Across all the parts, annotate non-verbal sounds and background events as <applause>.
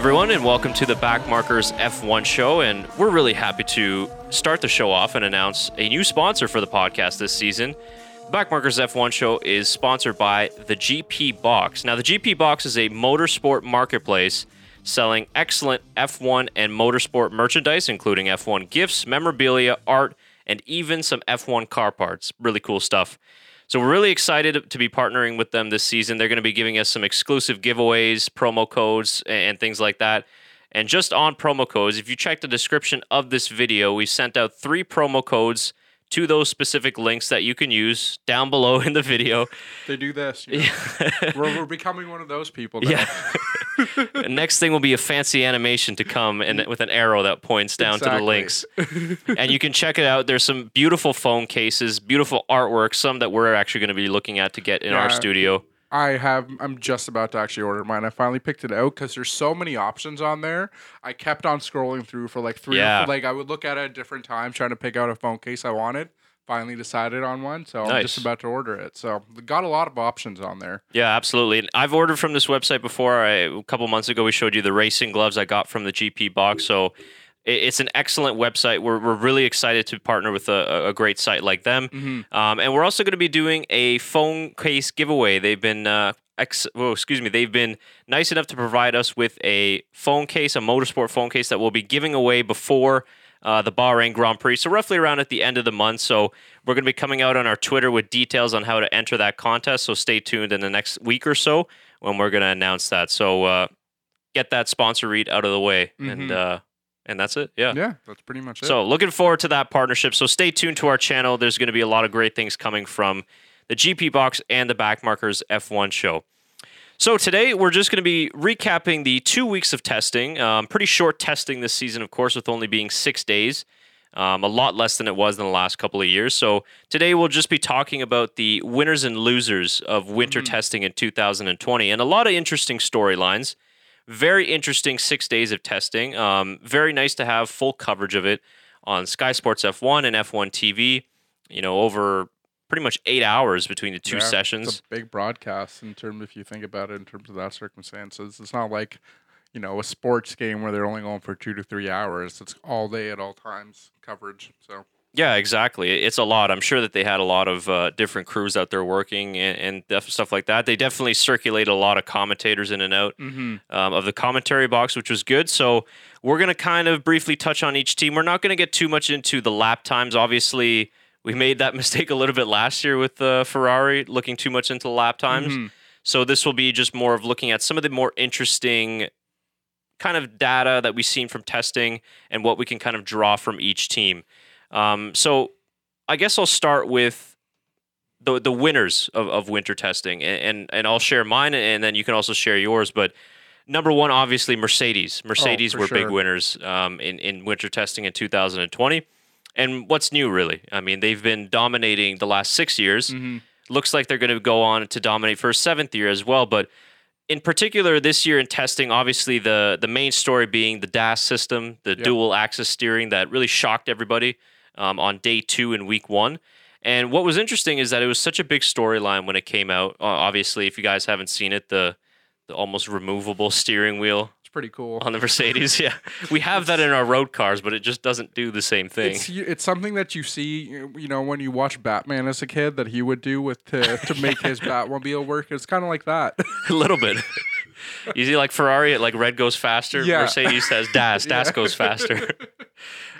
Everyone, and welcome to the Backmarkers F1 show. And we're really happy to start the show off and announce a new sponsor for the podcast this season. The Backmarkers F1 show is sponsored by the GP Box. Now, the GP Box is a motorsport marketplace selling excellent F1 and motorsport merchandise, including F1 gifts, memorabilia, art, and even some F1 car parts. Really cool stuff. So we're really excited to be partnering with them this season. They're going to be giving us some exclusive giveaways, promo codes, and things like that. And just on promo codes, if you check the description of this video, we sent out three promo codes to those specific links that you can use down below in the video. They do this. you <laughs> know. we're, we're becoming one of those people. Now. Yeah. <laughs> <laughs> Next thing will be a fancy animation to come and with an arrow that points down to the links. <laughs> and you can check it out. There's some beautiful phone cases, beautiful artwork, some that we're actually going to be looking at to get in our studio. I have. I'm just about to actually order mine. I finally picked it out because there's so many options on there. I kept on scrolling through for like three. Yeah. Or like I would look at it at different times, trying to pick out a phone case I wanted. Finally decided on one, so I'm just about to order it. So got a lot of options on there. Yeah, absolutely. And I've ordered from this website before. I, a couple months ago, we showed you the racing gloves I got from the GP box. So it's an excellent website. We're, we're really excited to partner with a, a great site like them. Mm-hmm. Um, and we're also going to be doing a phone case giveaway. They've been, uh, ex- well, excuse me, they've been nice enough to provide us with a phone case, a motorsport phone case that we'll be giving away before uh, the Bahrain Grand Prix. So roughly around at the end of the month. So we're going to be coming out on our Twitter with details on how to enter that contest. So stay tuned in the next week or so when we're going to announce that. So uh, get that sponsor read out of the way, and Mhm. uh, and that's it. Yeah. Yeah, that's pretty much it. So looking forward to that partnership. So stay tuned to our channel. There's going to be a lot of great things coming from the GP Box and the Backmarkers F1 show. So today we're just going to be recapping the two weeks of testing. Um, pretty short testing this season, of course, with only being six days. Um, a lot less than it was in the last couple of years. So today we'll just be talking about the winners and losers of winter testing in 2020, and a lot of interesting storylines. Very interesting six days of testing. Um, very nice to have full coverage of it on Sky Sports F1 and F1 TV. You know, over pretty much eight hours between the two Yeah, sessions. It's a big broadcast in terms, if you think about it, in terms of that circumstances. It's not like, you know, a sports game where they're only going for two to three hours. It's all day at all times coverage. So Yeah, exactly. It's a lot. I'm sure that they had a lot of uh, different crews out there working and, and def- stuff like that. They definitely circulated a lot of commentators in and out um, of the commentary box, which was good. So we're going to kind of briefly touch on each team. We're not going to get too much into the lap times. Obviously, we made that <laughs> mistake a little bit last year with uh, Ferrari, looking too much into lap times. So this will be just more of looking at some of the more interesting kind of data that we've seen from testing and what we can kind of draw from each team. Um, so I guess I'll start with the the winners of, of winter testing, and, and and I'll share mine, and then you can also share yours. But number one, obviously Mercedes. Mercedes Oh, were big winners um, in in winter testing in 2020. And what's new, really? I mean, they've been dominating the last six years. Mm-hmm. Looks like they're going to go on to dominate for a seventh year as well. But in particular, this year in testing, obviously the the main story being the DAS system, the Yep. dual axis steering that really shocked everybody um, on day two in week one. And what was interesting is that it was such a big storyline when it came out. Uh, obviously, if you guys haven't seen it, the the almost removable <laughs> steering wheel pretty cool. on the Mercedes, yeah, we have that in our road cars, but it just doesn't do the same thing. It's it's something that you see, you know, when you watch Batman as a kid that he would do with to, to make his <laughs> Batmobile work. It's kind of like that. a little bit. <laughs> You see, like Ferrari, like red goes faster. Yeah. Mercedes has DAS. <laughs> DAS Yeah. goes faster.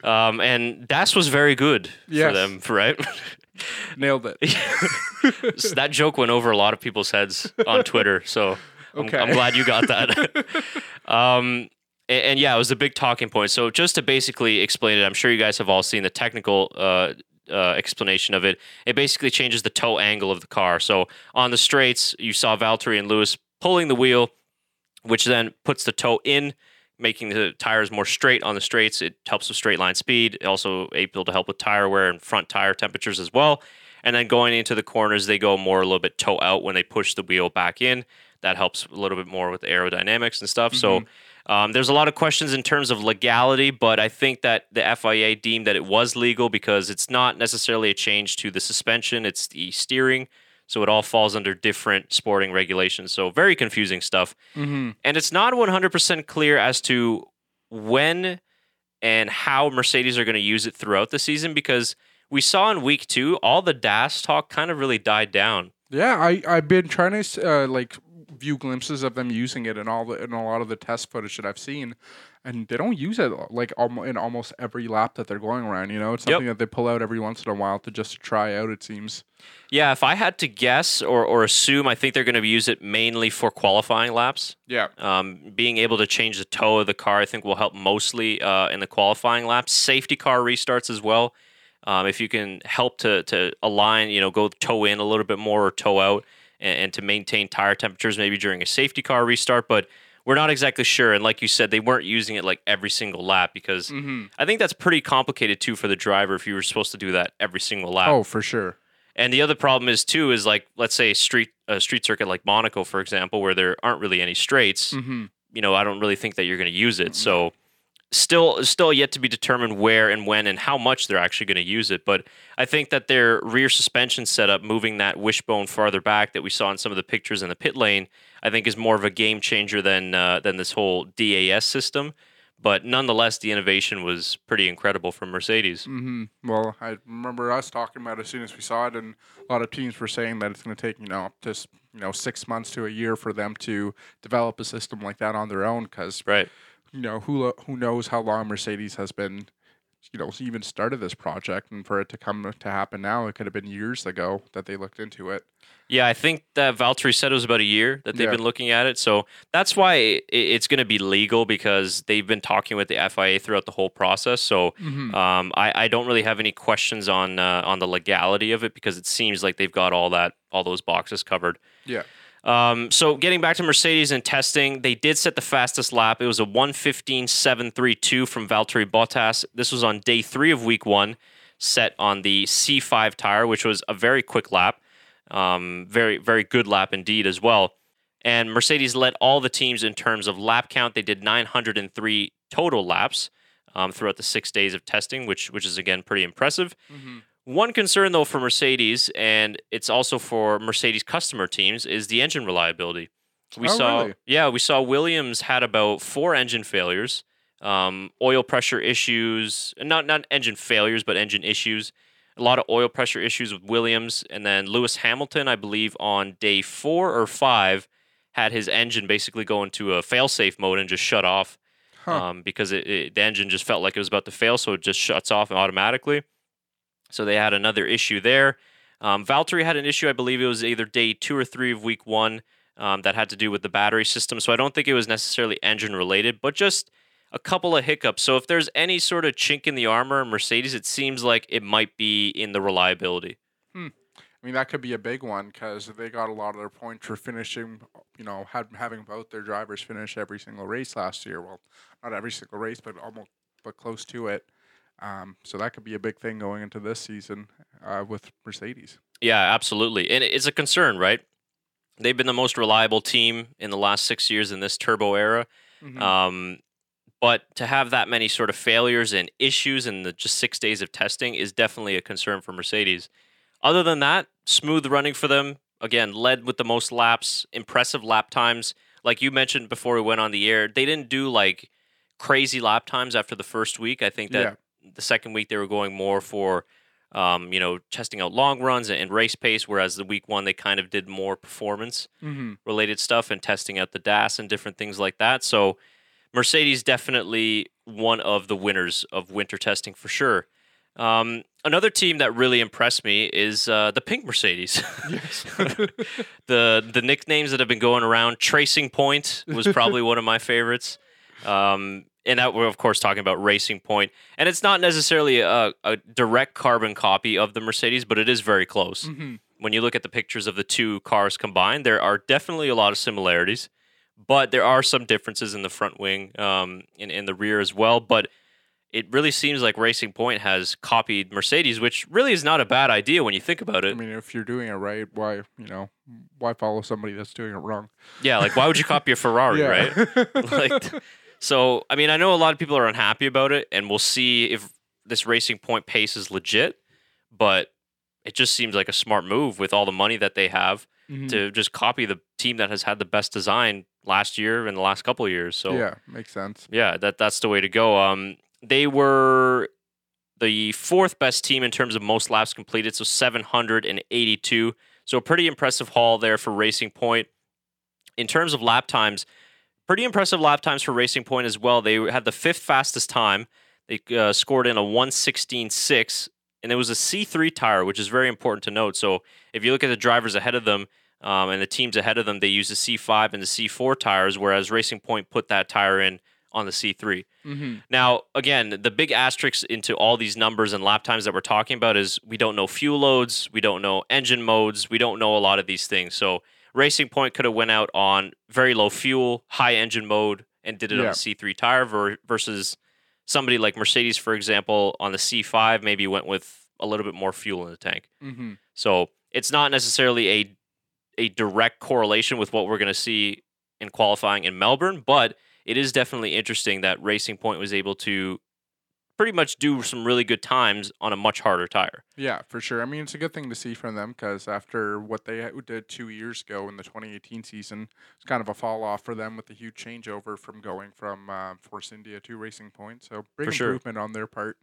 Um, and DAS was very good for them, right? Nailed it. So that joke went over a lot of people's heads on Twitter. So Okay. I'm glad you got that. <laughs> um, and, and yeah, it was a big talking point. So just to basically explain it, I'm sure you guys have all seen the technical uh, uh, explanation of it. It basically changes the toe angle of the car. So on the straights, you saw Valtteri and Lewis pulling the wheel, which then puts the toe in, making the tires more straight on the straights. It helps with straight line speed. Also able to help with tire wear and front tire temperatures as well. And then going into the corners, they go more a little bit toe out when they push the wheel back in. That helps a little bit more with aerodynamics and stuff. So um, there's a lot of questions in terms of legality, but I think that the FIA deemed that it was legal because it's not necessarily a change to the suspension; it's the steering. So it all falls under different sporting regulations. So very confusing stuff. Mm-hmm. And it's not 100% clear as to when and how Mercedes are going to use it throughout the season because we saw in week two, all the DAS talk kind of really died down. Yeah, I I've been trying to uh, like view glimpses of them using it in all the in a lot of the test footage that I've seen, and they don't use it like in almost every lap that they're going around. You know, it's Yep. something that they pull out every once in a while to just try out. It seems. Yeah, if I had to guess or, or assume, I think they're going to use it mainly for qualifying laps. Yeah. Um, being able to change the toe of the car, I think, will help mostly uh, in the qualifying laps. Safety car restarts as well. Um, if you can help to to align, you know, go toe in a little bit more or toe out, and, and to maintain tire temperatures maybe during a safety car restart. But we're not exactly sure. And like you said, they weren't using it like every single lap because Mm-hmm. I think that's pretty complicated too for the driver if you were supposed to do that every single lap. Oh, for sure. And the other problem is too is like let's say street a street circuit like Monaco for example where there aren't really any straights. Mm-hmm. You know, I don't really think that you're going to use it. So still still yet to be determined where and when and how much they're actually going to use it, but I think that their rear suspension setup moving that wishbone farther back that we saw in some of the pictures in the pit lane, I think is more of a game changer than uh, than this whole DAS system. But nonetheless, the innovation was pretty incredible from Mercedes. Mm-hmm. Well, I remember us talking about it as soon as we saw it, and a lot of teams were saying that it's going to take you know up to you know six months to a year for them to develop a system like that on their own because Right. You know who who knows how long Mercedes has been you know even started this project and for it to come to happen now it could have been years ago that they looked into it Yeah, I think that Valtteri said it was about a year that they've Yeah. been looking at it. So that's why it's going to be legal because they've been talking with the FIA throughout the whole process. So mm-hmm. um, I, I don't really have any questions on uh, on the legality of it because it seems like they've got all that all those boxes covered. yeah Um, so getting back to Mercedes and testing, they did set the fastest lap. It was a 115.732 from Valtteri Bottas. This was on day three of week one, set on the C5 tire, which was a very quick lap. Um, very, very good lap indeed as well. And Mercedes led all the teams in terms of lap count. They did 903 total laps um, throughout the six days of testing, which which is again pretty impressive. mm-hmm. One concern, though, for Mercedes, and it's also for Mercedes customer teams, is the engine reliability. We Oh, saw, really? yeah, we saw Williams had about four engine failures, um, oil pressure issues, not not engine failures, but engine issues. A lot of oil pressure issues with Williams, and then Lewis Hamilton, I believe, on day four or five, had his engine basically go into a fail-safe mode and just shut off Huh. um, because it, it, the engine just felt like it was about to fail, so it just shuts off automatically. So they had another issue there. Um, Valtteri had an issue, I believe it was either day two or three of week one, um, that had to do with the battery system. So I don't think it was necessarily engine related, but just a couple of hiccups. So if there's any sort of chink in the armor, Mercedes, it seems like it might be in the reliability. Hmm. I mean, that could be a big one because they got a lot of their points for finishing, you know, had, having both their drivers finish every single race last year. Well, not every single race, but almost, but close to it. Um, so that could be a big thing going into this season uh, with Mercedes. Yeah, absolutely. And it's a concern, right? They've been the most reliable team in the last six years in this turbo era. Mhm. Um, but to have that many sort of failures and issues in the just six days of testing is definitely a concern for Mercedes. Other than that, smooth running for them. Again, led with the most laps, impressive lap times. Like you mentioned before we went on the air, they didn't do like crazy lap times after the first week. I think that the second week they were going more for, um, you know, testing out long runs and, race pace, whereas the week one they kind of did more performance mm-hmm. related stuff and testing out the DAS and different things like that. So Mercedes definitely one of the winners of winter testing for sure. Um, another team that really impressed me is uh, the Pink Mercedes. Yes. <laughs> the the nicknames that have been going around. Tracing Point was probably <laughs> one of my favorites. Um, and that we're of course talking about Racing Point, and it's not necessarily a, a direct carbon copy of the Mercedes, but it is very close mm-hmm. when you look at the pictures of the two cars combined, there are definitely a lot of similarities, but there are some differences in the front wing, um, in in the rear as well. But it really seems like Racing Point has copied Mercedes, which really is not a bad idea when you think about it. I mean, if you're doing it right, why you know why follow somebody that's doing it wrong? Yeah, like why would you copy a Ferrari, <laughs> right? right? <laughs> like so i mean i know a lot of people are unhappy about it and we'll see if this racing point pace is legit but it just seems like a smart move with all the money that they have Mhm. to just copy the team that has had the best design last year and the last couple of years. So yeah, makes sense. yeah, that that's the way to go. Um, they were the fourth best team in terms of most laps completed, so 782. So a pretty impressive haul there for Racing Point. In terms of lap times, pretty impressive lap times for Racing Point as well. They had the fifth fastest time. They uh, scored in a 116.6, and it was a C3 tire, which is very important to note. So if you look at the drivers ahead of them um, and the teams ahead of them, they used the C5 and the C4 tires, whereas Racing Point put that tire in on the C3. Mm-hmm. Now, again, the big asterisk into all these numbers and lap times that we're talking about is we don't know fuel loads, we don't know engine modes, we don't know a lot of these things. So Racing Point could have went out on very low fuel, high engine mode, and did it on the C3 tire ver- versus somebody like Mercedes, for example, on the C5 maybe went with a little bit more fuel in the tank. Mm-hmm. So it's not necessarily a a direct correlation with what we're going to see in qualifying in Melbourne, but it is definitely interesting that Racing Point was able to pretty much do some really good times on a much harder tire. Yeah, for sure. I mean, it's a good thing to see from them because after what they did two years ago in the 2018 season, it's kind of a fall off for them with a huge changeover from going from uh, Force India to Racing Point. So big sure. improvement on their part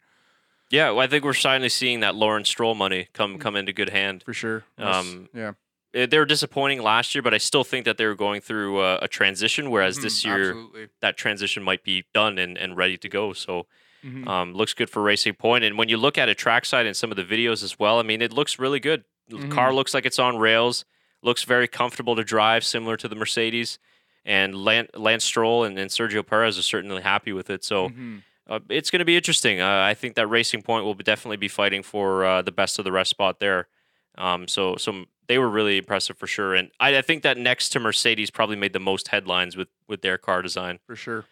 Yeah, well, I think we're finally seeing that Lawrence Stroll money come come into good hand. for sure. Yes. Um, yeah, Uh, They were disappointing last year, but I still think that they were going through uh, a transition. Whereas this Mhm, year, absolutely. that transition might be done and, and ready to go. So Mhm. Um, looks good for Racing Point. And when you look at it trackside and some of the videos as well, I mean, it looks really good. The Mhm. car looks like it's on rails, looks very comfortable to drive, similar to the Mercedes. And Lan- Lance Stroll and, and Sergio Perez are certainly happy with it. So Mhm. uh, it's going to be interesting. Uh, I think that Racing Point will be definitely be fighting for uh, the best of the rest spot there. Um, so, so they were really impressive for sure. And I, I think that next to Mercedes probably made the most headlines with with their car design. for sure.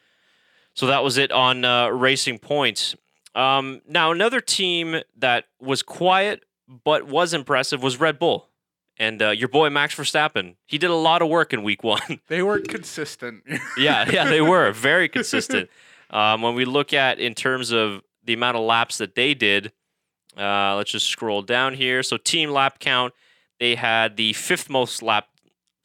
So that was it on uh, Racing Point. Um, now, another team that was quiet but was impressive was Red Bull. And uh, your boy Max Verstappen, he did a lot of work in week one. <laughs> They were consistent. <laughs> yeah, yeah, they were very consistent. Um, when we look at in terms of the amount of laps that they did, uh, let's just scroll down here. So team lap count, they had the fifth most lap,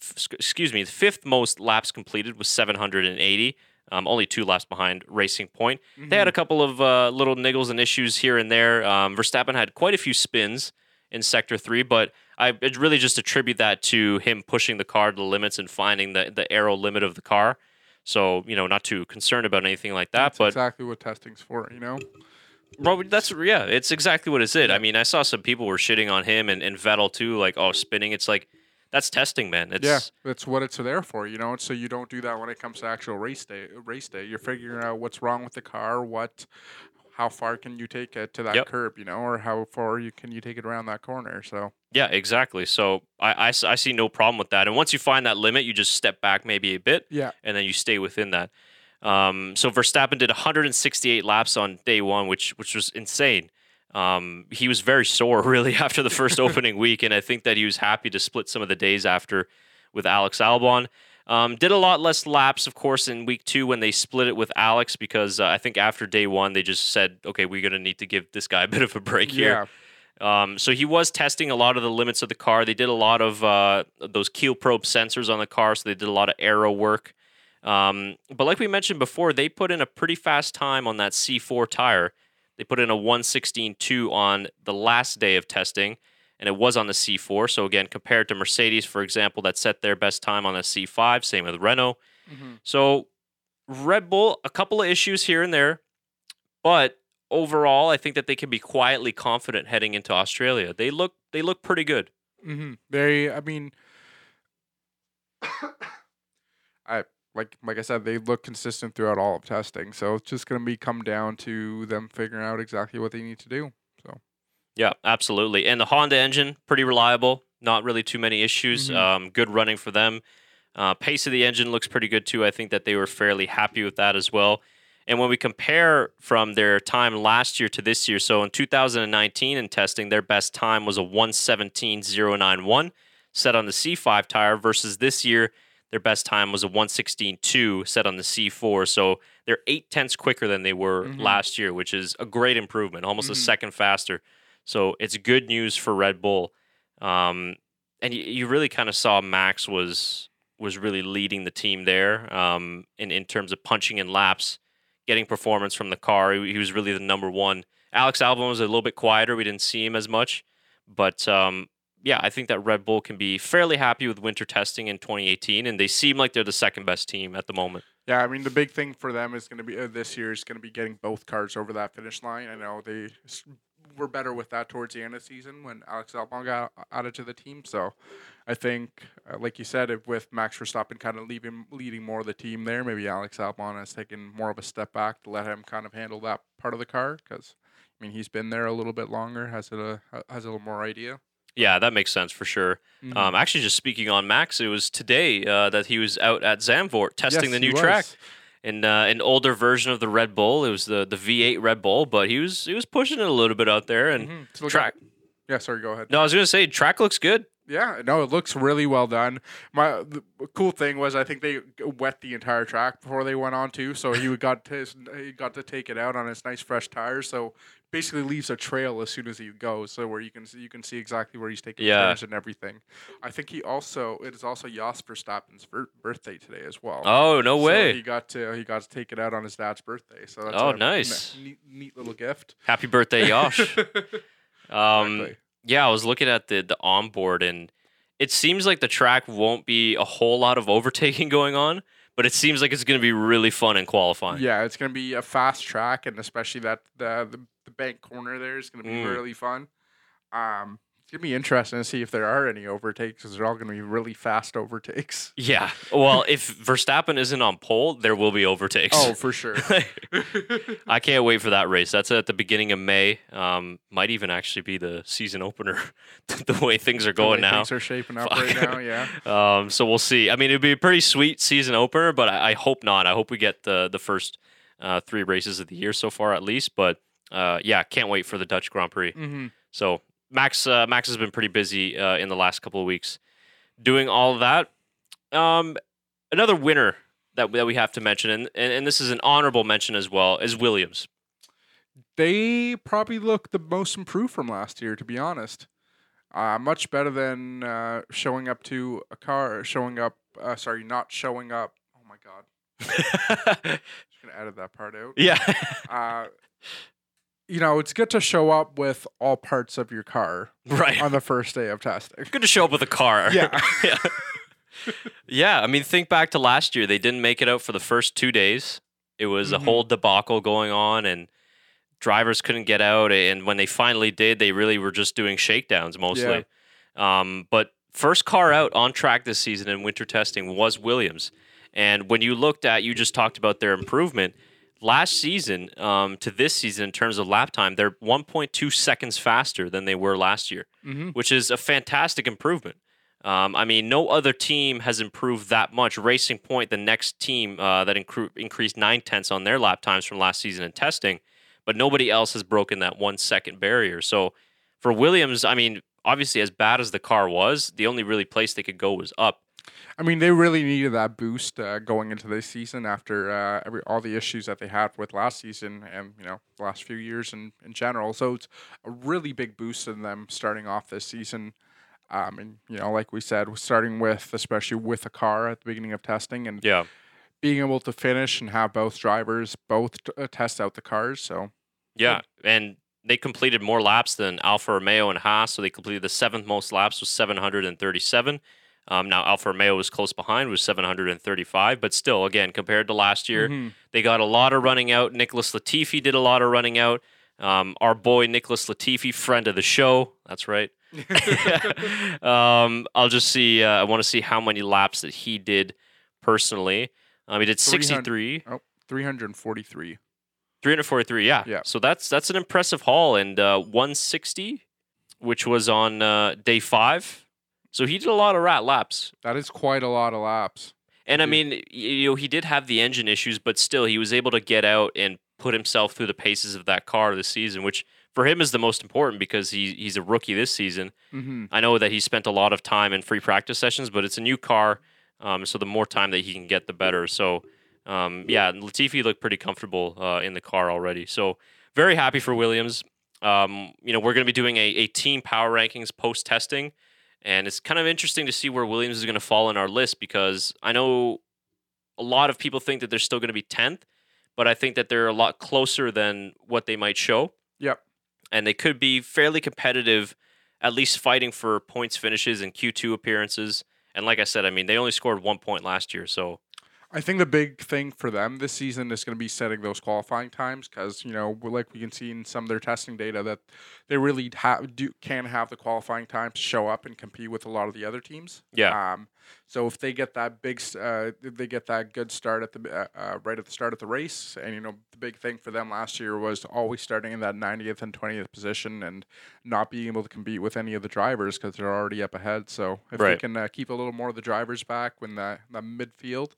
f- excuse me, the fifth most laps completed was 780. Um, only two laps behind Racing Point. They had a couple of uh, little niggles and issues here and there. Um, Verstappen had quite a few spins in Sector Three, but I really just attribute that to him pushing the car to the limits and finding the the aero limit of the car. So you know, not too concerned about anything like that. That's but exactly what testing's for, you know. well, that's yeah, it's exactly what it's it. I mean, I saw some people were shitting on him and, and Vettel too, like oh spinning. It's like that's testing, man. It's yeah, that's what it's there for, you know. So you don't do that when it comes to actual race day. Race day, you're figuring out what's wrong with the car, what, how far can you take it to that Yep. curb, you know, or how far you can you take it around that corner. So Yeah, exactly. So I I see no problem with that. And once you find that limit, you just step back maybe a bit, yeah, and then you stay within that. Um, so Verstappen did 168 laps on day one, which which was insane. Um, he was very sore <laughs> really after the first opening <laughs> week, and I think that he was happy to split some of the days after with Alex Albon. Um, did a lot less laps, of course, in week two when they split it with Alex because uh, I think after day one they just said, okay, we're gonna need to give this guy a bit of a break here. yeah, Um, so he was testing a lot of the limits of the car. They did a lot of uh, those Kiel probe sensors on the car, so they did a lot of aero work. Um, but like we mentioned before, they put in a pretty fast time on that C4 tire. They put in a 116.2 on the last day of testing, and it was on the C4. So again, compared to Mercedes, for example, that set their best time on the C5. Same with Renault. Mhm. So Red Bull, a couple of issues here and there, but overall, I think that they can be quietly confident heading into Australia. They look they look pretty good. hmm They, I mean, <coughs> I like like I said, they look consistent throughout all of testing. So it's just gonna be come down to them figuring out exactly what they need to do. So Yeah, absolutely. And the Honda engine, pretty reliable. Not really too many issues. Mhm. Um, good running for them. Uh, pace of the engine looks pretty good too. I think that they were fairly happy with that as well. And when we compare from their time last year to this year, so in 2019 in testing, their best time was a 117.091 set on the C5 tire versus this year, their best time was a 116.2 set on the C4. So they're eight tenths quicker than they were Mhm. last year, which is a great improvement, almost a Mhm. second faster. So it's good news for Red Bull. Um, and you, you really kind of saw Max was was really leading the team there um, in in terms of punching in laps, getting performance from the car. He, he was really the number one. Alex Albon was a little bit quieter. We didn't see him as much, but um, yeah, I think that Red Bull can be fairly happy with winter testing in 2018, and they seem like they're the second best team at the moment. Yeah, I mean the big thing for them is going to be uh, this year is going to be getting both cars over that finish line. I know they were better with that towards the end of the season when Alex Albon got added to the team. So I think, uh, like you said, with Max Verstappen kind of leaving leading more of the team there, maybe Alex Albon has taken more of a step back to let him kind of handle that part of the car because. I mean, he's been there a little bit longer, has a has a little more idea. Yeah, that makes sense for sure. Mm-hmm. Um, actually, just speaking on Max, it was today uh, that he was out at Zandvoort testing Yes, the new track in uh, an older version of the Red Bull. It was the the V8 Red Bull, but he was he was pushing it a little bit out there and Mhm. Track. at- yeah, sorry, go ahead. No, I was gonna say track looks good. Yeah, no, it looks really well done. My the cool thing was I think they wet the entire track before they went on too, so he got to he got to take it out on his nice fresh tires. So basically leaves a trail as soon as he goes, so where you can see, you can see exactly where he's taking Yeah. turns and everything. I think he also it is also Jos Verstappen's bir- birthday today as well. Oh no So way! he got to he got to take it out on his dad's birthday. So that's Oh, nice. neat, neat little gift. Happy birthday, Yosh. <laughs> um, Exactly. Yeah, I was looking at the the onboard, and it seems like the track won't be a whole lot of overtaking <laughs> going on, but it seems like it's gonna be really fun in qualifying. Yeah, it's gonna be a fast track, and especially that the the, the bank corner there is gonna be Mm. really fun. Um, it's gonna be interesting to see if there are any overtakes, because they're all gonna be really fast overtakes. Yeah. Well, if Verstappen isn't on pole, there will be overtakes. Oh, for sure. <laughs> I can't wait for that race. That's at the beginning of May. Um, might even actually be the season opener. <laughs> the way things are The way going now. Things are shaping up right now. Yeah. <laughs> Um, so we'll see. I mean, it'd be a pretty sweet season opener, but I, I hope not. I hope we get the the first uh, three races of the year so far at least. But uh, yeah, can't wait for the Dutch Grand Prix. Mm-hmm. So Max uh, Max has been pretty busy uh, in the last couple of weeks doing all of that. Um, another winner that that we have to mention, and, and and this is an honorable mention as well, is Williams. They probably look the most improved from last year, to be honest. Uh, much better than uh, showing up to a car, showing up. Uh, sorry, not showing up. Oh my god, <laughs> just gonna edit that part out. yeah. You know, it's good to show up with all parts of your car right. on the first day of testing. Good to show up with a car. Yeah. <laughs> yeah. Yeah, I mean, think back to last year. They didn't make it out for the first two days. It was Mhm. a whole debacle going on, and drivers couldn't get out. And when they finally did, they really were just doing shakedowns mostly. Um, but first car out on track this season in winter testing was Williams. And when you looked at, you just talked about their improvement. Last season um, to this season, in terms of lap time, they're 1.2 seconds faster than they were last year Mm-hmm. which is a fantastic improvement. Um, I mean, no other team has improved that much. Racing Point, the next team uh, that incre- increased nine tenths on their lap times from last season in testing, but nobody else has broken that one second barrier. So for Williams, I mean, obviously, as bad as the car was, the only really place they could go was up. I mean, they really needed that boost uh, going into this season after uh, every, all the issues that they had with last season and you know the last few years in, in general. So it's a really big boost in them starting off this season. Um, and you know, like we said, starting with especially with a car at the beginning of testing and Yeah. being able to finish and have both drivers both t- uh, test out the cars. So Yeah, and they completed more laps than Alfa Romeo and Haas, so they completed the seventh most laps with 737. Um, now Alfa Romeo was close behind with 735, but still, again, compared to last year, Mhm. they got a lot of running out. Nicholas Latifi did a lot of running out. Um, our boy Nicholas Latifi, friend of the show, that's right. <laughs> um, I'll just see. Uh, I want to see how many laps that he did personally. Um, he did 63. oh, 343. 343, yeah. Yeah. So that's that's an impressive haul and uh, 160, which was on uh, day five. So he did a lot of rat laps. That is quite a lot of laps. And I mean, you know, he did have the engine issues, but still, he was able to get out and put himself through the paces of that car this season, which for him is the most important because he he's a rookie this season. Mm-hmm. I know that he spent a lot of time in free practice sessions, but it's a new car, um, so the more time that he can get, the better. So, um, yeah, Latifi looked pretty comfortable uh, in the car already. So, very happy for Williams. Um, you know, we're going to be doing a, a team power rankings post testing, and it's kind of interesting to see where Williams is going to fall in our list because I know a lot of people think that they're still going to be 10th, but I think that they're a lot closer than what they might show. Yep. And they could be fairly competitive, at least fighting for points finishes and Q2 appearances. And like I said, I mean, they only scored one point last year, so I think the big thing for them this season is going to be setting those qualifying times because you know, like we can see in some of their testing data that they really have do can have the qualifying time to show up and compete with a lot of the other teams. Yeah. Um, so if they get that big, uh, they get that good start at the uh, uh, right at the start of the race, and you know, the big thing for them last year was always starting in that 90th and 20th position and not being able to compete with any of the drivers because they're already up ahead. So if they can uh, keep a little more of the drivers back when the, the midfield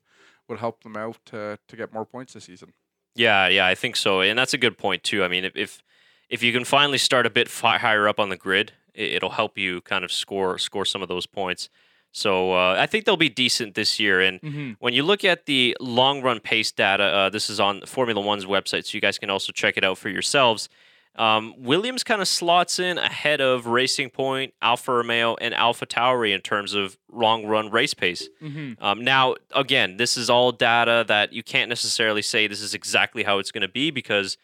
would help them out to, to get more points this season. Yeah, yeah, I think so, and that's a good point too. I mean, if if, you can finally start a bit fi- higher up on the grid, it, it'll help you kind of score score some of those points. So uh, I think they'll be decent this year. And Mm-hmm. when you look at the long run pace data, uh, this is on Formula One's website, so you guys can also check it out for yourselves. Um, Williams kind of slots in ahead of Racing Point, Alfa Romeo, and Alpha Tauri in terms of long run race pace. Mm-hmm. Um, now, again, this is all data that you can't necessarily say this is exactly how it's going to be because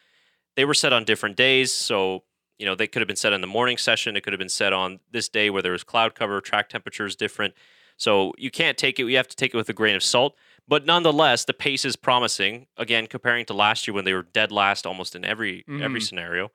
they were set on different days. So, you know, they could have been set in the morning session. It could have been set on this day where there was cloud cover, track temperature is different. So you can't take it, you have to take it with a grain of salt. But nonetheless, the pace is promising. Again, comparing to last year when they were dead last almost in every every Mhm. scenario.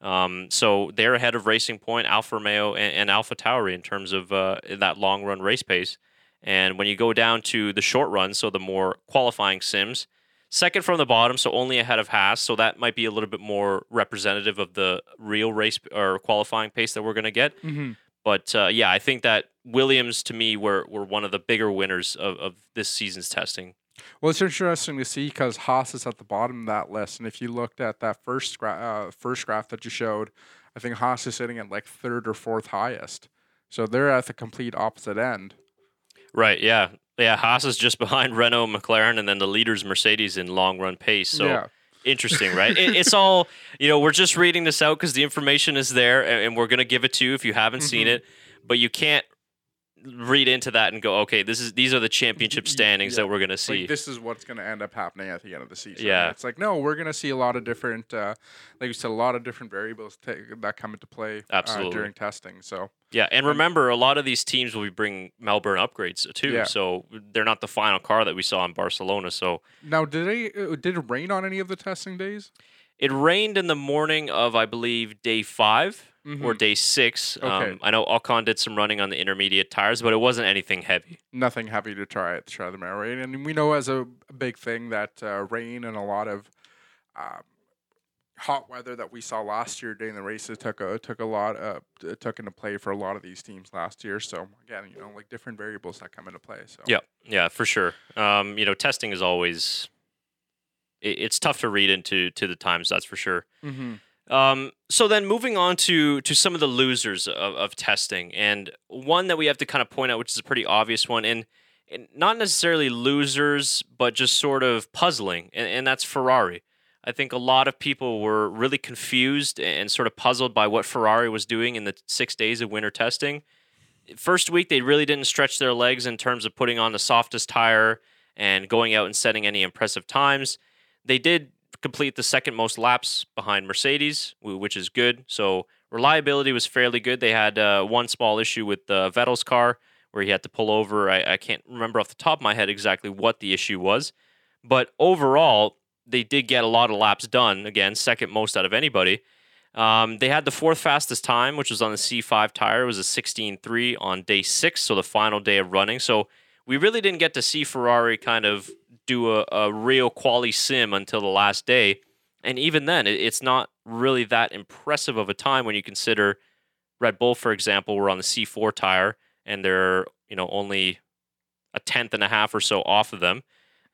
Um, so they're ahead of Racing Point, Alfa Romeo, and, and Alpha Tauri in terms of uh, that long run race pace. And when you go down to the short run, so the more qualifying sims, second from the bottom, so only ahead of Haas. So that might be a little bit more representative of the real race or qualifying pace that we're going to get. Mm-hmm. But uh, yeah, I think that Williams to me were, were one of the bigger winners of, of this season's testing. Well, it's interesting to see because Haas is at the bottom of that list, and if you looked at that first gra- uh, first graph that you showed, I think Haas is sitting at like third or fourth highest. So they're at the complete opposite end. Right. Yeah. Yeah. Haas is just <laughs> behind Renault, McLaren, and then the leaders Mercedes in long run pace. So yeah, interesting, right? <laughs> it, it's all you know. We're just reading this out because the information is there, and, and we're gonna give it to you if you haven't seen Mhm. it. But you can't read into that and go, okay, this is these are the championship standings yeah. that we're gonna see. like this is what's going to end up happening at the end of the season. Yeah. it's like no, we're going to see a lot of different, uh, like you said, a lot of different variables ta- that come into play uh, Absolutely. during testing. So yeah, and remember, a lot of these teams will be bringing Melbourne upgrades too. Yeah. So they're not the final car that we saw in Barcelona. So now, did they uh, did it rain on any of the testing days? It rained in the morning of, I believe, day 5 or Mhm. day six. Okay. Um, I know Ocon did some running on the intermediate tires, but it wasn't anything heavy. nothing heavy to try try the mirror rain. And we know as a big thing that uh, rain and a lot of um, hot weather that we saw last year during the races took a took a lot uh, took into play for a lot of these teams last year. So again, you know, like different variables that come into play. So Yeah, yeah, for sure. Um, you know, testing is always it, it's tough to read into to the times. That's for sure. Mm-hmm. Um, so then moving on to to some of the losers of, of testing, and one that we have to kind of point out, which is a pretty obvious one, and, and not necessarily losers, but just sort of puzzling, and, and that's Ferrari. I think a lot of people were really confused and sort of puzzled by what Ferrari was doing in the six days of winter testing. First week, they really didn't stretch their legs in terms of putting on the softest tire and going out and setting any impressive times. They did complete the second most laps behind Mercedes, which is good. So reliability was fairly good. They had uh, one small issue with uh, Vettel's car where he had to pull over. I, I can't remember off the top of my head exactly what the issue was, but overall, they did get a lot of laps done. Again, second most out of anybody. Um, they had the fourth fastest time, which was on the C5 tire. It was a 16.3 on day six, so the final day of running. So we really didn't get to see Ferrari kind of do a, a real quali sim until the last day. And even then, it, it's not really that impressive of a time when you consider Red Bull, for example, were on the C4 tire and they're you know only a tenth and a half or so off of them.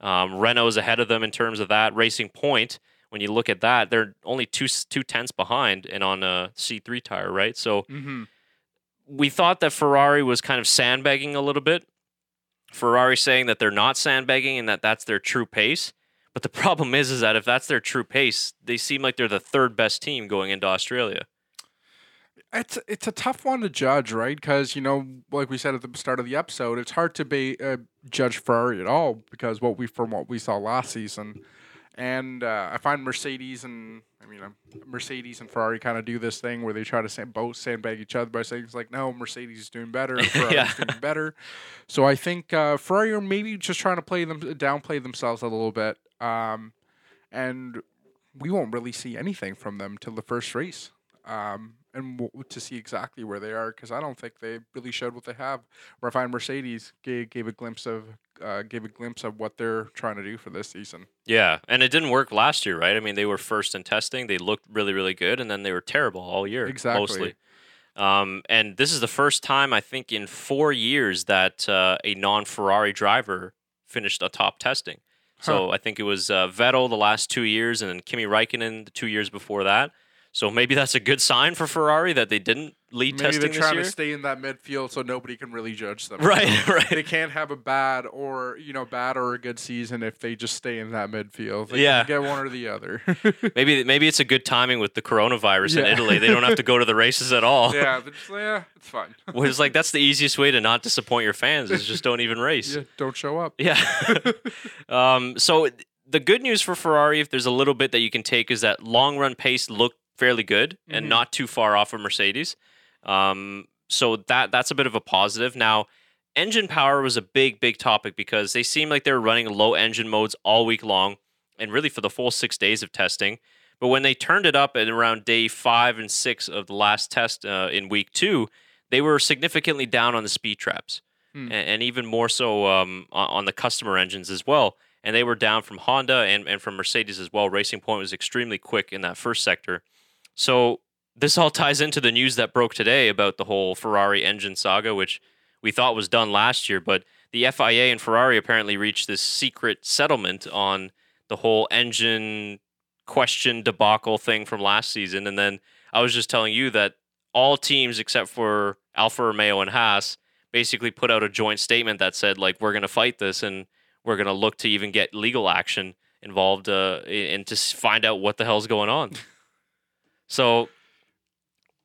Um, Renault's ahead of them in terms of that. Racing Point, when you look at that, they're only two two tenths behind and on a C3 tire, right? So Mm-hmm. we thought that Ferrari was kind of sandbagging a little bit. Ferrari saying that they're not sandbagging and that that's their true pace. But the <laughs> problem is, is that if that's their true pace, they seem like they're the third best team going into Australia. It's it's a tough one to judge, right? Because you know, like we said at the start of the episode, it's hard to be uh, judge Ferrari at all because what we from what we saw last season, and uh, I find Mercedes and I mean Mercedes and Ferrari kind of do this thing where they try to sand, both sandbag each other by saying it's like, no, Mercedes is doing better, <laughs> Ferrari's Yeah. doing better. So I think uh, Ferrari are maybe just trying to play them downplay themselves a little bit, um, and we won't really see anything from them till the first race. Um, and w- to see exactly where they are, because I don't think they really showed what they have. Where I find Mercedes gave, gave a glimpse of uh, gave a glimpse of what they're trying to do for this season. Yeah, and it didn't work last year, right? I mean, they were first in testing. They looked really, really good, and then they were terrible all year, Exactly. mostly. Um, and this is the first time I think in four years that uh, a non-Ferrari driver finished a top testing. So I think it was uh, Vettel the last two years, and then Kimi Räikkönen the two years before that. So maybe that's a good sign for Ferrari that they didn't lead Maybe testing they're trying to stay in that midfield so nobody can really judge them. Right, <laughs> right. They can't have a bad or you know bad or a good season if they just stay in that midfield. They Yeah. get one or the other. <laughs> Maybe maybe it's a good timing with the coronavirus in Italy. They don't have to go to the races at all. yeah, they're just, yeah, it's fine. <laughs> Well, it's like that's the easiest way to not disappoint your fans is just don't even race. yeah, don't show up. Yeah. um, so the good news for Ferrari, if there's a little bit that you can take, is that long run pace looked fairly good and Mhm. not too far off of Mercedes. Um, so that that's a bit of a positive. Now, engine power was a big, big topic because they seemed like they were running low engine modes all week long, and really for the full six days of testing. But when they turned it up at around day five and six of the last test uh, in week two, they were significantly down on the speed traps, Hmm. and, and even more so um, on, on the customer engines as well. And they were down from Honda and, and from Mercedes as well. Racing Point was extremely quick in that first sector. So this all ties into the news that broke today about the whole Ferrari engine saga, which we thought was done last year, but the FIA and Ferrari apparently reached this secret settlement on the whole engine question debacle thing from last season. And then I was just telling you that all teams except for Alfa Romeo and Haas basically put out a joint statement that said like we're going to fight this and we're going to look to even get legal action involved uh, and to find out what the hell's going on. <laughs> so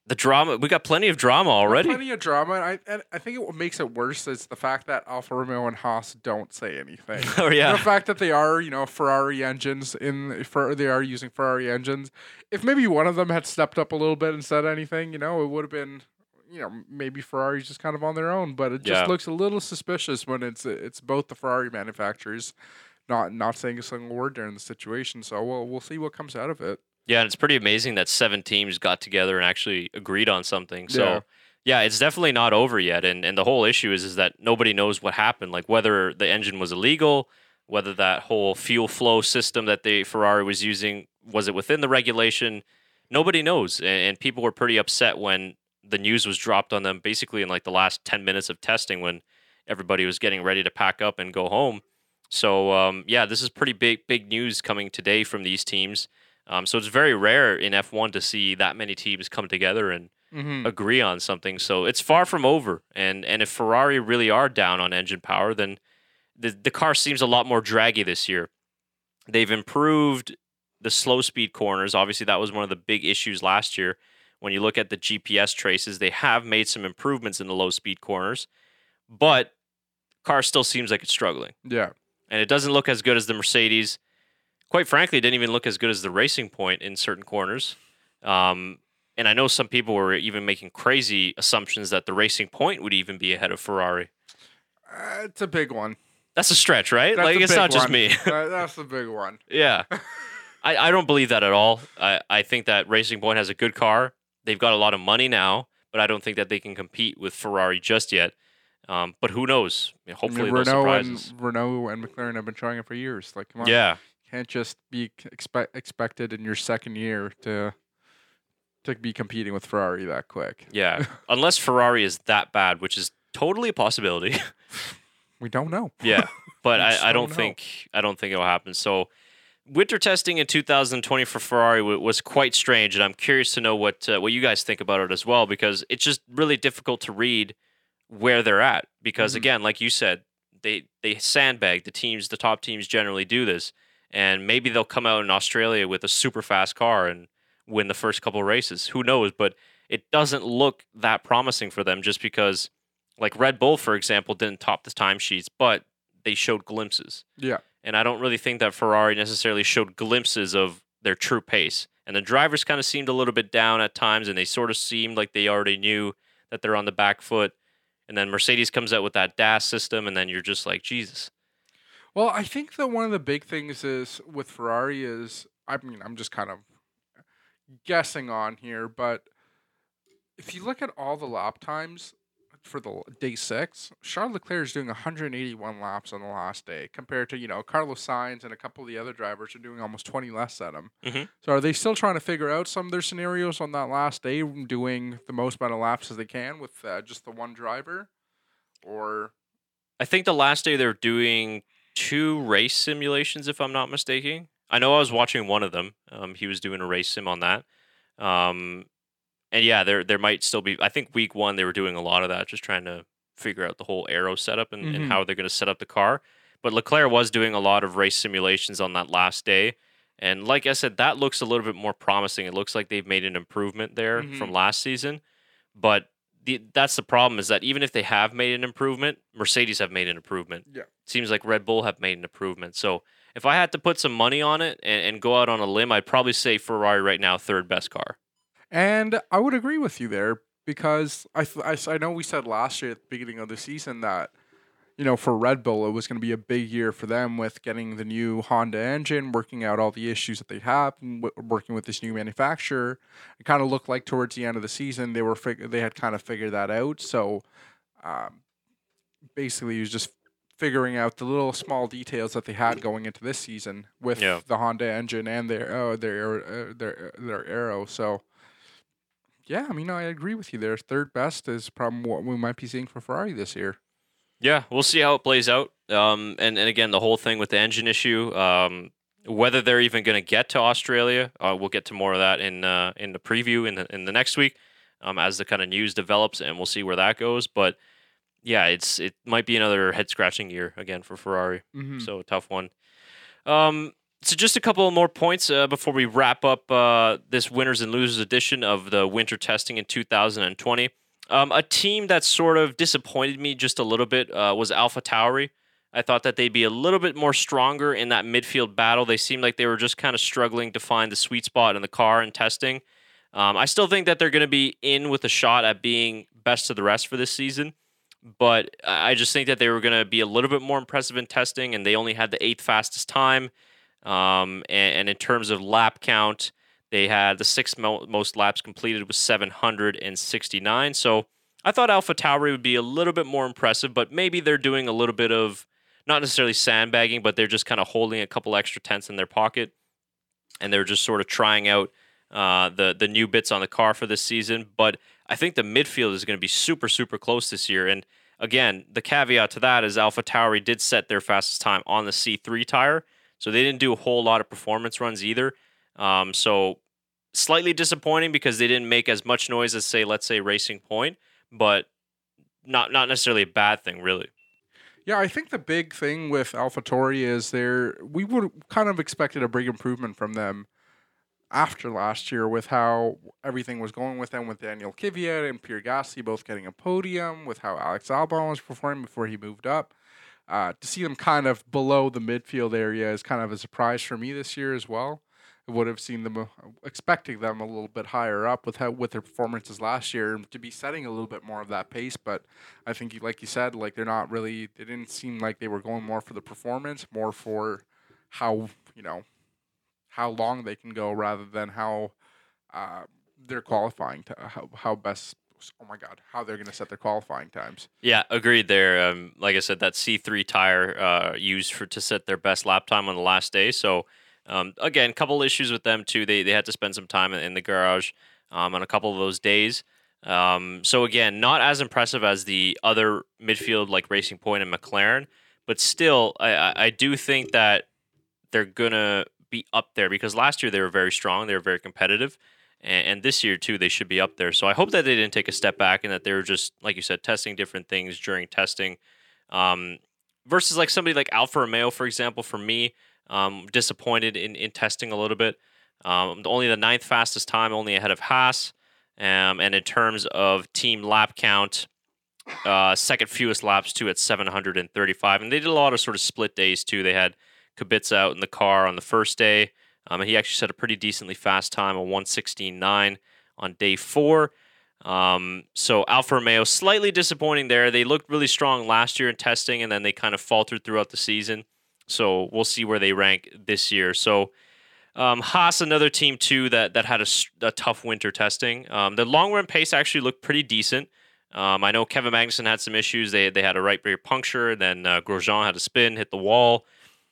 the drama we got plenty of drama already. Plenty of drama. And I and I think what makes it worse is the fact that Alfa Romeo and Haas don't say anything. <laughs> oh yeah. The fact that they are, you know, Ferrari engines in for they are using Ferrari engines. If maybe one of them had stepped up a little bit and said anything, you know, it would have been, you know, maybe Ferrari's just kind of on their own. But it just Yeah. looks a little suspicious when it's it's both the Ferrari manufacturers not not saying a single word during the situation. So we'll we'll see what comes out of it. Yeah, and it's pretty amazing that seven teams got together and actually agreed on something. So Yeah. yeah, it's definitely not over yet. And and the whole issue is is that nobody knows what happened, like whether the engine was illegal, whether that whole fuel flow system that the Ferrari was using was it within the regulation. Nobody knows, and, and people were pretty upset when the news was dropped on them, basically in like the last ten minutes of testing when everybody was getting ready to pack up and go home. So um, yeah, this is pretty big big news coming today from these teams. Um, so it's very rare in F1 to see that many teams come together and Mm-hmm. agree on something. So it's far from over. And and if Ferrari really are down on engine power, then the the car seems a lot more draggy this year. They've improved the slow speed corners. Obviously, that was one of the big issues last year. When you look at the GPS traces, they have made some improvements in the low speed corners, but car still seems like it's struggling Yeah. and it doesn't look as good as the Mercedes. Quite frankly, it didn't even look as good as the Racing Point in certain corners. Um, and I know some people were even making crazy assumptions that the Racing Point would even be ahead of Ferrari. Uh, it's a big one. That's a stretch, right? That's like it's not just me. Uh, <laughs> that's the big one. yeah, <laughs> I, I don't believe that at all. I, I think that Racing Point has a good car. They've got a lot of money now, but I don't think that they can compete with Ferrari just yet. Um, but who knows? I mean, I hopefully, mean, Renault and. Renault and McLaren have been trying it for years. Like, come on. Yeah, can't just be expect expected in your second year to to be competing with Ferrari that quick. yeah. <laughs> Unless Ferrari is that bad, which is totally a possibility. <laughs> We don't know. Yeah, <laughs> but I, I don't think I don't think it'll happen. So, winter testing in 2020 for Ferrari wa- was quite strange, and I'm curious to know what uh, what you guys think about it as well, because it's just really difficult to read where they're at. Because Mhm. again, like you said, they they sandbag the teams. The top teams generally do this, and maybe they'll come out in Australia with a super fast car and win the first couple races. Who knows? But it doesn't look that promising for them just because, like Red Bull, for example, didn't top the timesheets, but they showed glimpses. Yeah. And I don't really think that Ferrari necessarily showed glimpses of their true pace. And the drivers kind of seemed a little bit down at times, and they sort of seemed like they already knew that they're on the back foot. And then Mercedes comes out with that DAS system, and then you're just like, Jesus. Well, I think that one of the big things is with Ferrari is I mean, I'm just kind of guessing on here, but if you look at all the lap times for the day six, Charles Leclerc is doing 181 laps on the last day compared to, you know, Carlos Sainz and a couple of the other drivers are doing almost 20 less than him. Mhm. So are they still trying to figure out some of their scenarios on that last day, doing the most amount of laps as they can with uh, just the one driver? Or, I think the last day they're doing two race simulations, if I'm not mistaken. I know I was watching one of them. Um, he was doing a race sim on that. Um, and yeah, there there might still be. I think week one they were doing a lot of that, just trying to figure out the whole aero setup and, Mhm. and how they're going to set up the car. But Leclerc was doing a lot of race simulations on that last day. And like I said, that looks a little bit more promising. It looks like they've made an improvement there Mhm. from last season. But the, that's the problem is that even if they have made an improvement, Mercedes have made an improvement. Yeah. Seems like Red Bull have made an improvement. So if I had to put some money on it and, and go out on a limb, I'd probably say Ferrari right now, third best car. and I would agree with you there because I, th- I, I know we said last year at the beginning of the season that, you know, for Red Bull, it was going to be a big year for them with getting the new Honda engine, working out all the issues that they have, and w- working with this new manufacturer. It kind of looked like towards the end of the season they were fig- they had kind of figured that out. So, um, basically, it was just figuring out the little small details that they had going into this season with Yeah. the Honda engine and their uh, their uh, their their aero. So. Yeah, I mean, I agree with you. there. third best is probably what we might be seeing for Ferrari this year. Yeah, we'll see how it plays out. Um, and, and again, the whole thing with the engine issue, um, whether they're even going to get to Australia, uh, we'll get to more of that in uh, in the preview in the in the next week, um, as the kind of news develops, and we'll see where that goes. But yeah, it's it might be another head scratching year again for Ferrari. Mm-hmm. So a tough one. Um, so just a couple more points uh, before we wrap up uh, this winners and losers edition of the winter testing in 2020. Um, a team that sort of disappointed me just a little bit uh, was Alpha Tauri. I thought that they'd be a little bit more stronger in that midfield battle. They seemed like they were just kind of struggling to find the sweet spot in the car and testing. Um, I still think that they're going to be in with a shot at being best of the rest for this season, but I just think that they were going to be a little bit more impressive in testing, and they only had the eighth fastest time. Um, and, and in terms of lap count, they had the sixth mo- most laps completed with 769. So I thought Alpha Tauri would be a little bit more impressive, but maybe they're doing a little bit of not necessarily sandbagging, but they're just kind of holding a couple extra tenths in their pocket, and they're just sort of trying out uh, the the new bits on the car for this season. But I think the midfield is going to be super super close this year, and again, the caveat to that is Alpha Tauri did set their fastest time on the C3 tire, so they didn't do a whole lot of performance runs either. Um, so slightly disappointing because they didn't make as much noise as say let's say Racing Point, but not not necessarily a bad thing really. Yeah, I think the big thing with AlphaTauri is there we would kind of expected a big improvement from them after last year with how everything was going with them with Daniel Kvyat and Pierre Gasly both getting a podium, with how Alex Albon was performing before he moved up. Uh, to see them kind of below the midfield area is kind of a surprise for me this year as well. Would have seen them uh, expecting them a little bit higher up with how with their performances last year to be setting a little bit more of that pace. But I think, like you said, like they're not really. They didn't seem like they were going more for the performance, more for how you know how long they can go rather than how uh, they're qualifying to how how best. Oh my God, how they're going to set their qualifying times. Yeah, agreed there. Um, like I said, that C3 tire uh, used for to set their best lap time on the last day. So um, again, couple issues with them too. They they had to spend some time in, the garage um, on a couple of those days. Um, so again, not as impressive as the other midfield like Racing Point and McLaren, but still, I, I, I do think that they're gonna be up there because last year they were very strong, they were very competitive, and, and this year too they should be up there. So I hope that they didn't take a step back and that they were just like you said, testing different things during testing. Um, versus like somebody like Alfa Romeo, for example, for me, um, disappointed in, in testing a little bit. Um, only the ninth fastest time, only ahead of Haas. Um, and in terms of team lap count, uh, second fewest laps too at 735. And they did a lot of sort of split days too. They had Kubica out in the car on the first day. Um, and he actually set a pretty decently fast time, a 116.9 on day four. Um, so Alfa Romeo slightly disappointing there. They looked really strong last year in testing, and then they kind of faltered throughout the season. So we'll see where they rank this year. So um, Haas, another team too that that had a, a tough winter testing. Um, the long run pace actually looked pretty decent. Um, I know Kevin Magnussen had some issues. They they had a right rear puncture, and then uh, Grosjean had a spin, hit the wall.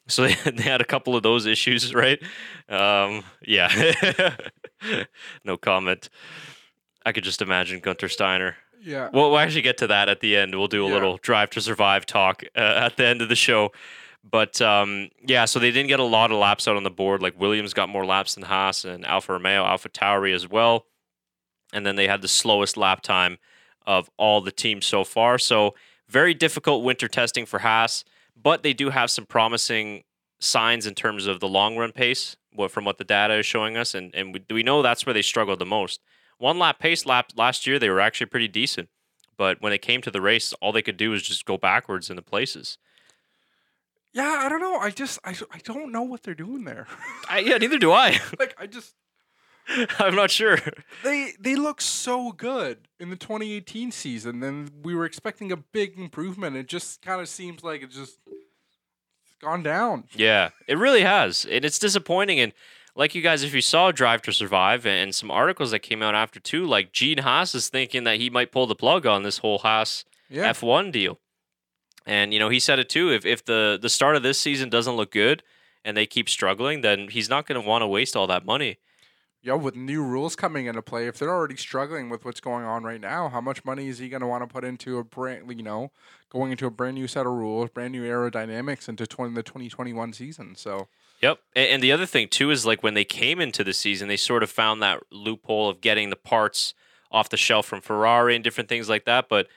So <laughs> they, they had a couple of those issues, <laughs> right? Um, yeah, <laughs> no comment. I could just imagine Gunter Steiner. Yeah. We'll, we'll actually get to that at the end. We'll do a Yeah. little drive to survive talk uh, at the end of the show. But um, yeah, so they didn't get a lot of laps out on the board. Like Williams got more laps than Haas and Alfa Romeo, Alpha Tauri as well. And then they had the slowest lap time of all the teams so far. So very difficult winter testing for Haas, but they do have some promising signs in terms of the long run pace what, from what the data is showing us. And, and we, we know that's where they struggled the most. One lap pace lap last year, they were actually pretty decent. But when it came to the race, all they could do was just go backwards in the places. Yeah, I don't know. I just I, I don't know what they're doing there. <laughs> I, yeah, neither do I. like I just <laughs> I'm not sure. they they look so good in the 2018 season and we were expecting a big improvement. It just kind of seems like it just it's gone down. Yeah, it really has. And it's disappointing. And like you guys, if you saw Drive to Survive and some articles that came out after too, like Gene Haas is thinking that he might pull the plug on this whole Haas Yeah. F1 deal. And you know, he said it too. If if the the start of this season doesn't look good and they keep struggling, then he's not going to want to waste all that money. Yeah, with new rules coming into play, if they're already struggling with what's going on right now, how much money is he going to want to put into a brand, you know, going into a brand new set of rules, brand new aerodynamics into 20, the 2021 season? So, Yep. A- And the other thing too is like when they came into the season, they sort of found that loophole of getting the parts off the shelf from Ferrari and different things like that. But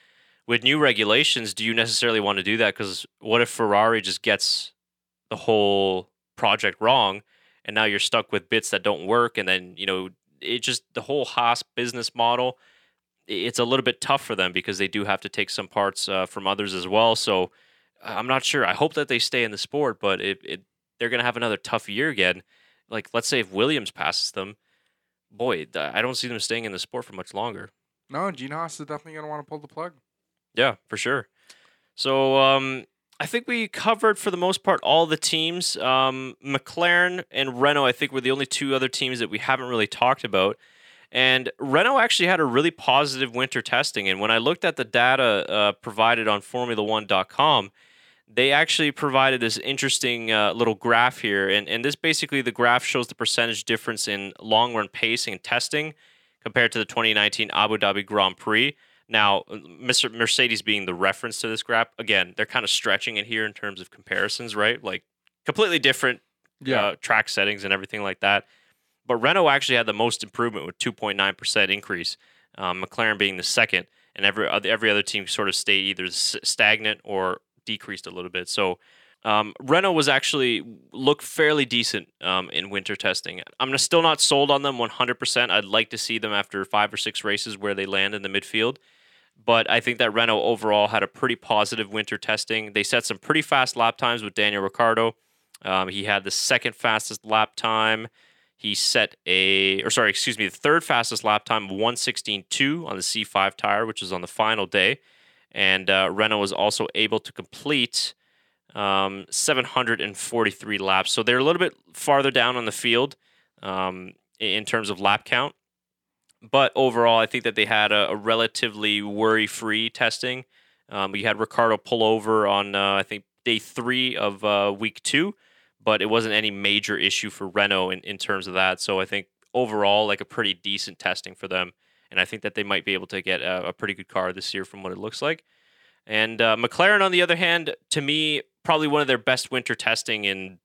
with new regulations, do you necessarily want to do that? Because what if Ferrari just gets the whole project wrong, and now you're stuck with bits that don't work, and then you know it just the whole Haas business model. It's a little bit tough for them because they do have to take some parts uh, from others as well. So I'm not sure. I hope that they stay in the sport, but it, it they're going to have another tough year again. Like, let's say if Williams passes them, boy, I don't see them staying in the sport for much longer. no, Gene Haas is definitely going to want to pull the plug. Yeah, for sure. So, um, I think we covered for the most part all the teams. Um, McLaren and Renault, I think, were the only two other teams that we haven't really talked about. And Renault actually had a really positive winter testing. And when I looked at the data uh, provided on Formula1.com, they actually provided this interesting uh, little graph here. And, and this basically, the graph shows the percentage difference in long run pacing and testing compared to the 2019 Abu Dhabi Grand Prix. Now, Mr. Mercedes being the reference to this graph, again, they're kind of stretching it here in terms of comparisons, right? Like completely different uh, track settings and everything like that. But Renault actually had the most improvement with 2.9% increase, um, McLaren being the second, and every other, every other team sort of stayed either stagnant or decreased a little bit. So um, Renault was actually looked fairly decent um, in winter testing. I'm still not sold on them 100%. I'd like to see them after five or six races where they land in the midfield. But I think that Renault overall had a pretty positive winter testing. They set some pretty fast lap times with Daniel Ricciardo. Um, he had the second fastest lap time. He set a, or sorry, excuse me, the third fastest lap time of 116.2 on the C5 tire, which was on the final day. And uh, Renault was also able to complete um, 743 laps. So they're a little bit farther down on the field um, in terms of lap count. But overall, I think that they had a, a relatively worry free testing. Um, we had Ricciardo pull over on, uh, I think, day three of uh, week two, but it wasn't any major issue for Renault in, in terms of that. So I think overall, like a pretty decent testing for them. And I think that they might be able to get a, a pretty good car this year from what it looks like. And uh, McLaren, on the other hand, to me, probably one of their best winter testing in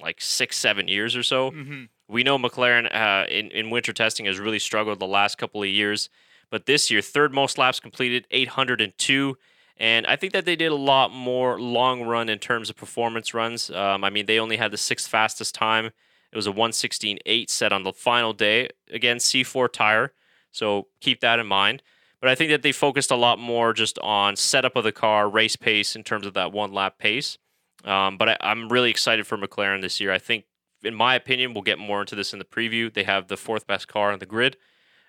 like six, seven years or so. Mm-hmm. We know McLaren uh, in, in winter testing has really struggled the last couple of years, but this year, third most laps completed, 802. And I think that they did a lot more long run in terms of performance runs. Um, I mean, they only had the sixth fastest time. It was a 116.8 set on the final day. Again, C4 tire. So keep that in mind. But I think that they focused a lot more just on setup of the car, race pace in terms of that one lap pace. Um, but I, I'm really excited for McLaren this year. I think, in my opinion, we'll get more into this in the preview. They have the fourth best car on the grid.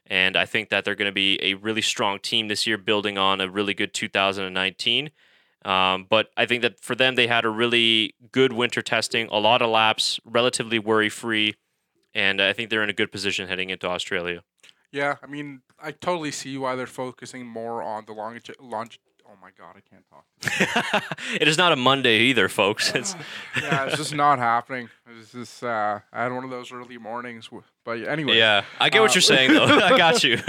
And I think that they're going to be a really strong team this year, building on a really good 2019. Um, but I think that for them, they had a really good winter testing, a lot of laps, relatively worry free, and I think they're in a good position heading into Australia. Yeah, I mean, I totally see why they're focusing more on the long, long. Oh my god, I can't talk. <laughs> it is not a Monday either, folks. <laughs> It's yeah, it's just not happening. It's just uh, I had one of those early mornings, but anyway. Yeah, I get what uh, you're saying though. <laughs> <laughs> I got you. <laughs>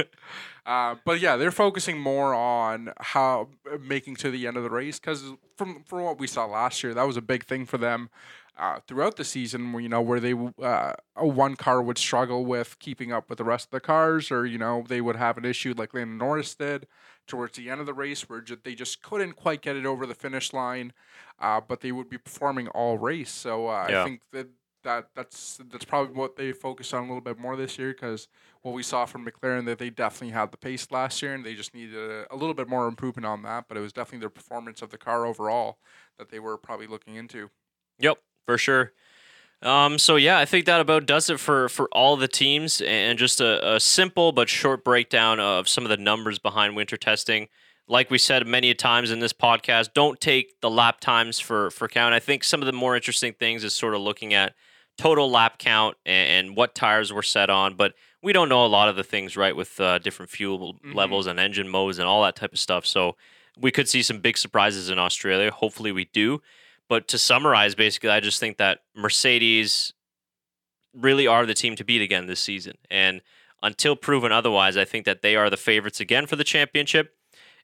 Uh, but yeah, they're focusing more on how uh, making to the end of the race because from from what we saw last year, that was a big thing for them uh, throughout the season. Where you know where they uh, one car would struggle with keeping up with the rest of the cars, or you know they would have an issue like Lando Norris did towards the end of the race where they just couldn't quite get it over the finish line, uh, but they would be performing all race. So uh, Yeah. I think that. That, that's that's probably what they focused on a little bit more this year because what we saw from McLaren that they definitely had the pace last year and they just needed a, a little bit more improvement on that. But it was definitely the performance of the car overall that they were probably looking into. Yep, for sure. Um, so yeah, I think that about does it for for all the teams, and just a, a simple but short breakdown of some of the numbers behind winter testing. Like we said many times in this podcast, don't take the lap times for for count. I think some of the more interesting things is sort of looking at total lap count and, and what tires were set on, but we don't know a lot of the things right with uh, different fuel Mhm. levels and engine modes and all that type of stuff. So we could see some big surprises in Australia. Hopefully, we do. But to summarize, basically, I just think that Mercedes really are the team to beat again this season. And until proven otherwise, I think that they are the favorites again for the championship.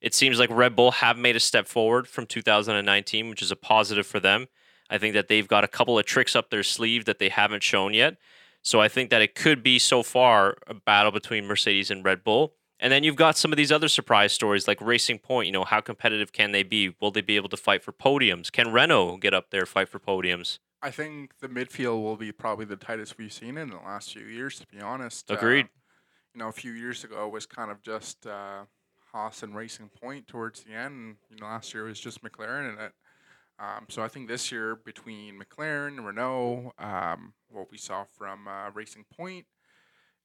It seems like Red Bull have made a step forward from 2019, which is a positive for them. I think that they've got a couple of tricks up their sleeve that they haven't shown yet. So I think that it could be so far a battle between Mercedes and Red Bull. And then you've got some of these other surprise stories like Racing Point. You know, how competitive can they be? Will they be able to fight for podiums? Can Renault get up there, fight for podiums? I think the midfield will be probably the tightest we've seen in the last few years, to be honest. Uh, Agreed. you know, a few years ago it was kind of just uh, Haas and Racing Point towards the end. And, you know, last year it was just McLaren and it. Um, so I think this year between McLaren, Renault, um, what we saw from uh, Racing Point,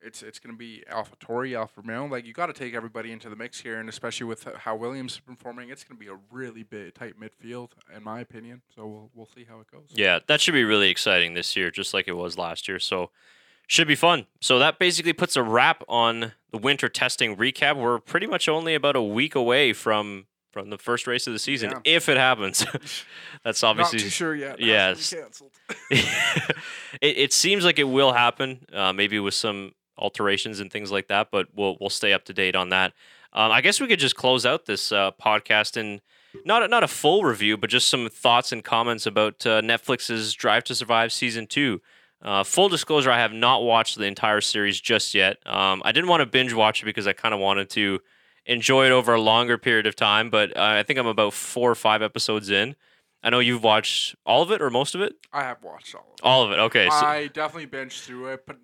it's it's going to be AlphaTauri, Alfa Romeo. Like you got to take everybody into the mix here, and especially with how Williams is performing, it's going to be a really big tight midfield, in my opinion. So we'll we'll see how it goes. Yeah, that should be really exciting this year, just like it was last year. So should be fun. So that basically puts a wrap on the winter testing recap. We're pretty much only about a week away from from the first race of the season, Yeah. if it happens. <laughs> That's obviously Not too sure yet. It has to be Yes. <laughs> <laughs> it, it seems like it will happen, uh, maybe with some alterations and things like that. But we'll we'll stay up to date on that. Um, I guess we could just close out this uh, podcast and not a, not a full review, but just some thoughts and comments about uh, Netflix's Drive to Survive season two. Uh, full disclosure: I have not watched the entire series just yet. Um, I didn't want to binge watch it because I kind of wanted to enjoy it over a longer period of time. But uh, I think I'm about four or five episodes in. I know you've watched all of it or most of it. I have watched all of it. All of it. Okay. So, I definitely binged through it, but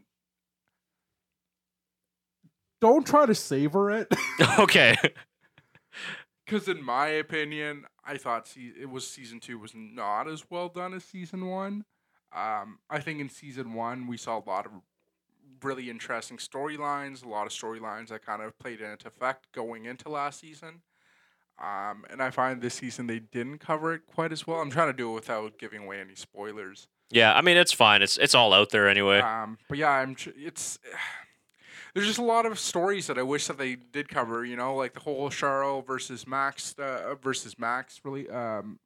Don't try to savor it. <laughs> <laughs> okay. because in my opinion, I thought se- it was season two was not as well done as season one. Um, I think in season one we saw a lot of really interesting storylines, a lot of storylines that kind of played into effect going into last season. Um, and I find this season they didn't cover it quite as well. I'm trying to do it without giving away any spoilers. Yeah, I mean it's fine. It's it's all out there anyway. Um, but yeah, I'm. tr- It's <sighs> there's just a lot of stories that I wish that they did cover. You know, like the whole Charles versus Max uh, versus Max really um,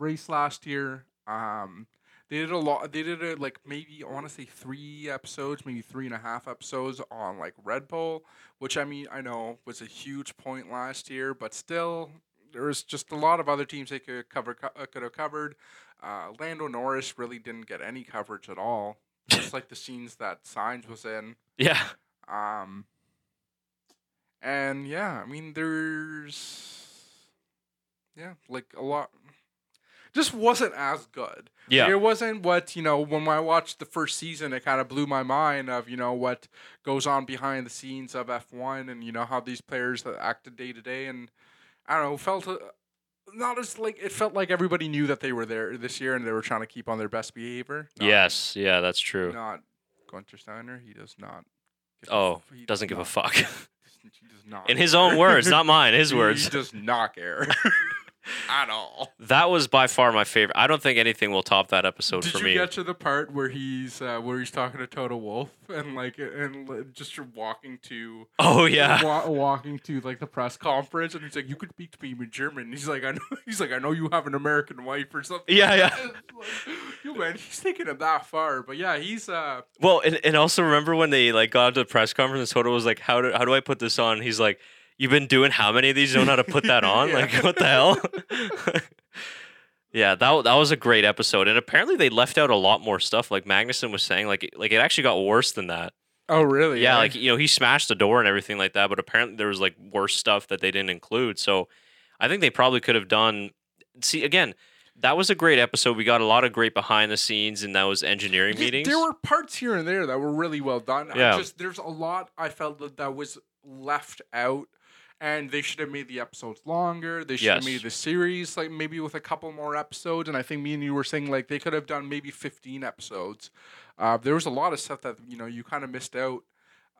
race last year. Um, they did a lot. They did a, like maybe I want to say three episodes, maybe three and a half episodes on like Red Bull, which I mean I know was a huge point last year, but still there was just a lot of other teams they could cover co- uh, could have covered. Uh, Lando Norris really didn't get any coverage at all, just like the scenes that Sainz was in. yeah. Um, and yeah, I mean, there's yeah, like a lot. Just wasn't as good. Yeah. Like, it wasn't what you know when I watched the first season. It kind of blew my mind of you know what goes on behind the scenes of F one and you know how these players that acted day to day and I don't know felt. Uh, not as like it felt like everybody knew that they were there this year and they were trying to keep on their best behavior. Not- yes, yeah, that's true. not Gunter Steiner. He does not. give a Oh, f- he doesn't give a fuck. <laughs> He does not. In his own words, not mine. His <laughs> He words. does not care <laughs> at all. That was by far my favorite. I don't think anything will top that episode Did for you get to the part where he's uh, where he's talking to Toto Wolff and like and just walking to oh yeah. <laughs> wa- walking to like the press conference and he's like you could speak to me in German. He's like I know <laughs> he's like I know you have an American wife or something. Yeah, yeah. <laughs> Like, you man, he's taking it that far. But yeah, he's uh Well, and, and also remember when they like got to the press conference and Toto was like, "How do how do I put this on?" He's like, "You've been doing how many of these? You don't know how to put that on? <laughs> Yeah. Like what the hell?" yeah, that that was a great episode, and apparently they left out a lot more stuff. Like Magnussen was saying, like it- like it actually got worse than that. oh really? Yeah, eh? like you know he smashed the door and everything like that, but apparently there was like worse stuff that they didn't include. So I think they probably could have done. See again. That was a great episode. We got a lot of great behind the scenes and those engineering Yeah, meetings. There were parts here and there that were really well done. Yeah. I just there's a lot I felt that that was left out, and they should have made the episodes longer. They should have made the series like maybe with a couple more episodes. And I think me and you were saying like they could have done maybe 15 episodes. Uh, there was a lot of stuff that you know you kind of missed out,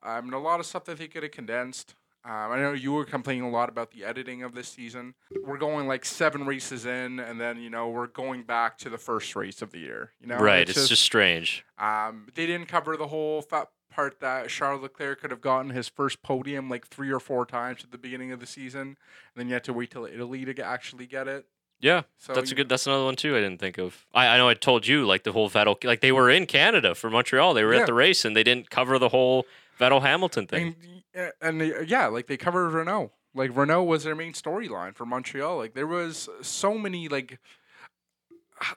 um, and a lot of stuff that they could have condensed. Um, I know you were complaining a lot about the editing of this season. We're going like seven races in, and then you know we're going back to the first race of the year. You know, right. It's just strange. um, they didn't cover the whole fat part that Charles Leclerc could have gotten his first podium like three or four times at the beginning of the season, and then you had to wait till Italy to get, actually get it. Yeah, So that's a good. That's another one too. I didn't think of. I, I know I told you like the whole Vettel. Like they were in Canada for Montreal. They were Yeah. at the race and they didn't cover the whole Vettel Hamilton thing. And, and they, yeah, like they covered Renault. Like Renault was their main storyline for Montreal. Like there was so many like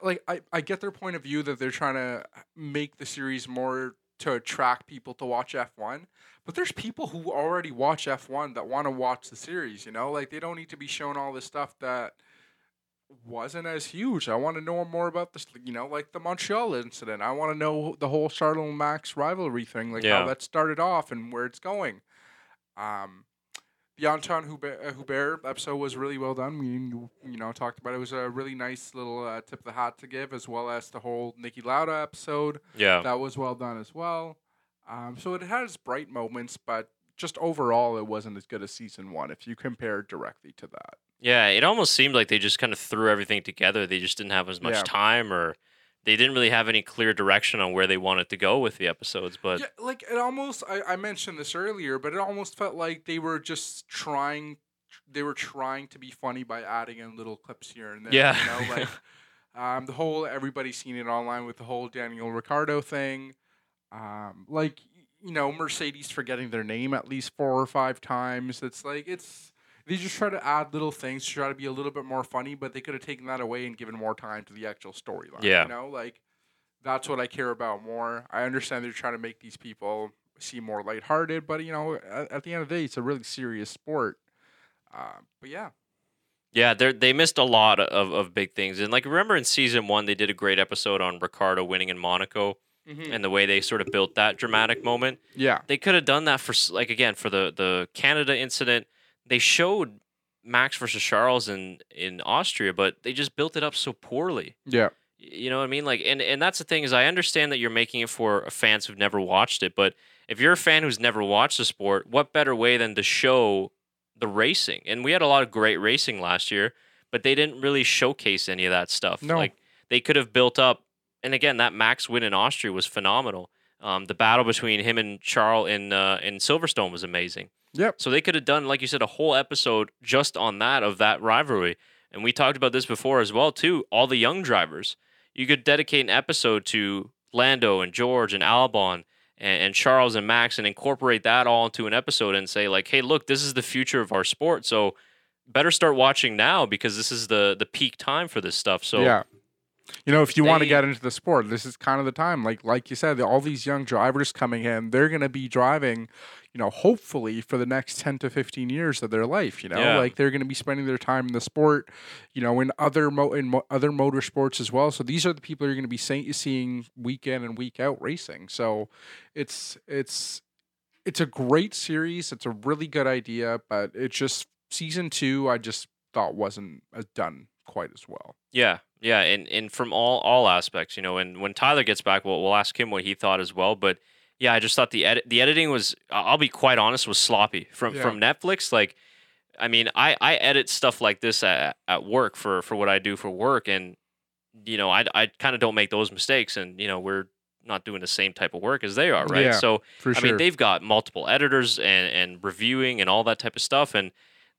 like I, I get their point of view that they're trying to make the series more to attract people to watch F1. But there's people who already watch F1 that want to watch the series, you know? Like they don't need to be shown all this stuff that wasn't as huge. I want to know more about this, you know, like the Montreal incident. I want to know the whole Charlotte Max rivalry thing, like Yeah. how that started off and where it's going. Um, the Anthoine Hubert, uh, episode was really well done. We you you know talked about it. it was a really nice little uh, tip of the hat to give, as well as the whole Niki Lauda episode Yeah, that was well done as well. Um, so it has bright moments, but just overall, it wasn't as good as season one if you compare directly to that. yeah. It almost seemed like they just kind of threw everything together. They just didn't have as much Yeah. time, or they didn't really have any clear direction on where they wanted to go with the episodes. But yeah, like it almost. I, I mentioned this earlier, but it almost felt like they were just trying. They were trying to be funny by adding in little clips here and there. Yeah. you know, like <laughs> um, the whole everybody's seen it online with the whole Daniel Ricciardo thing. Um, like you know, Mercedes forgetting their name at least four or five times. It's like it's they just try to add little things to try to be a little bit more funny, but they could have taken that away and given more time to the actual storyline. Yeah. you know, like that's what I care about more. I understand they're trying to make these people seem more lighthearted, but you know, at, at the end of the day, it's a really serious sport. Uh, but yeah, yeah, they they missed a lot of, of big things. And like remember in season one, they did a great episode on Ricciardo winning in Monaco and the way they sort of built that dramatic moment. yeah, they could have done that for like again for the the Canada incident. They showed Max versus Charles in in Austria, but they just built it up so poorly. yeah, You know what I mean? Like, and and that's the thing is, I understand that you're making it for fans who've never watched it, but if you're a fan who's never watched the sport, what better way than to show the racing? And we had a lot of great racing last year, but they didn't really showcase any of that stuff. No. Like they could have built up, and again, that Max win in Austria was phenomenal. Um, the battle between him and Charles in uh, in Silverstone was amazing. Yep. So they could have done, like you said, a whole episode just on that of that rivalry. And we talked about this before as well too. All the young drivers, you could dedicate an episode to Lando and George and Albon and, and Charles and Max and incorporate that all into an episode and say like, hey, look, this is the future of our sport. So better start watching now because this is the the peak time for this stuff. So yeah. You know, if you want to get into the sport, this is kind of the time. Like like you said, all these young drivers coming in, they're going to be driving, you know, hopefully for the next 10 to 15 years of their life, you know? Yeah. Like they're going to be spending their time in the sport, you know, in other mo- in mo- other motorsports as well. So these are the people you're going to be see- seeing week in and week out racing. So it's it's it's a great series. It's a really good idea, but it's just season 2 I just thought wasn't uh, done quite as well. Yeah, yeah, and and from all all aspects, you know, and when Tyler gets back, we'll we'll ask him what he thought as well. But yeah, I just thought the edit the editing was I'll be quite honest was sloppy from Yeah. from Netflix. Like, I mean, I I edit stuff like this at at work for for what I do for work, and you know, I I kind of don't make those mistakes, and you know, we're not doing the same type of work as they are, right? Yeah, So I sure. mean, they've got multiple editors and and reviewing and all that type of stuff, and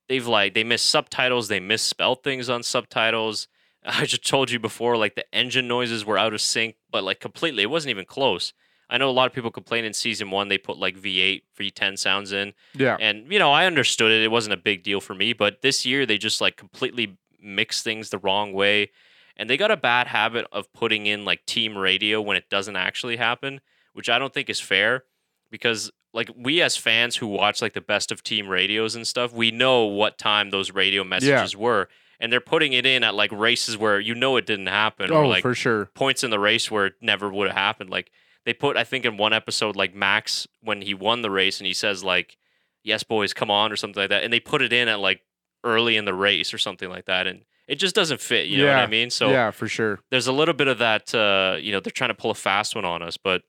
they've like they miss subtitles, they misspell things on subtitles. I just told you before, like the engine noises were out of sync, but like completely, it wasn't even close. I know a lot of people complain in season one they put like V8, V10 sounds in, yeah. and you know I understood it; it wasn't a big deal for me. But this year they just like completely mixed things the wrong way, and they got a bad habit of putting in like team radio when it doesn't actually happen, which I don't think is fair because like we as fans who watch like the best of team radios and stuff, we know what time those radio messages were, and they're putting it in at like races where you know it didn't happen, or Oh, like for sure. points in the race where it never would have happened. Like they put, I think in one episode, like Max when he won the race and he says like, "Yes, boys, come on" or something like that, and they put it in at like early in the race or something like that, and it just doesn't fit. You know what I mean? So yeah, for sure. there's a little bit of that. Uh, you know, they're trying to pull a fast one on us, but.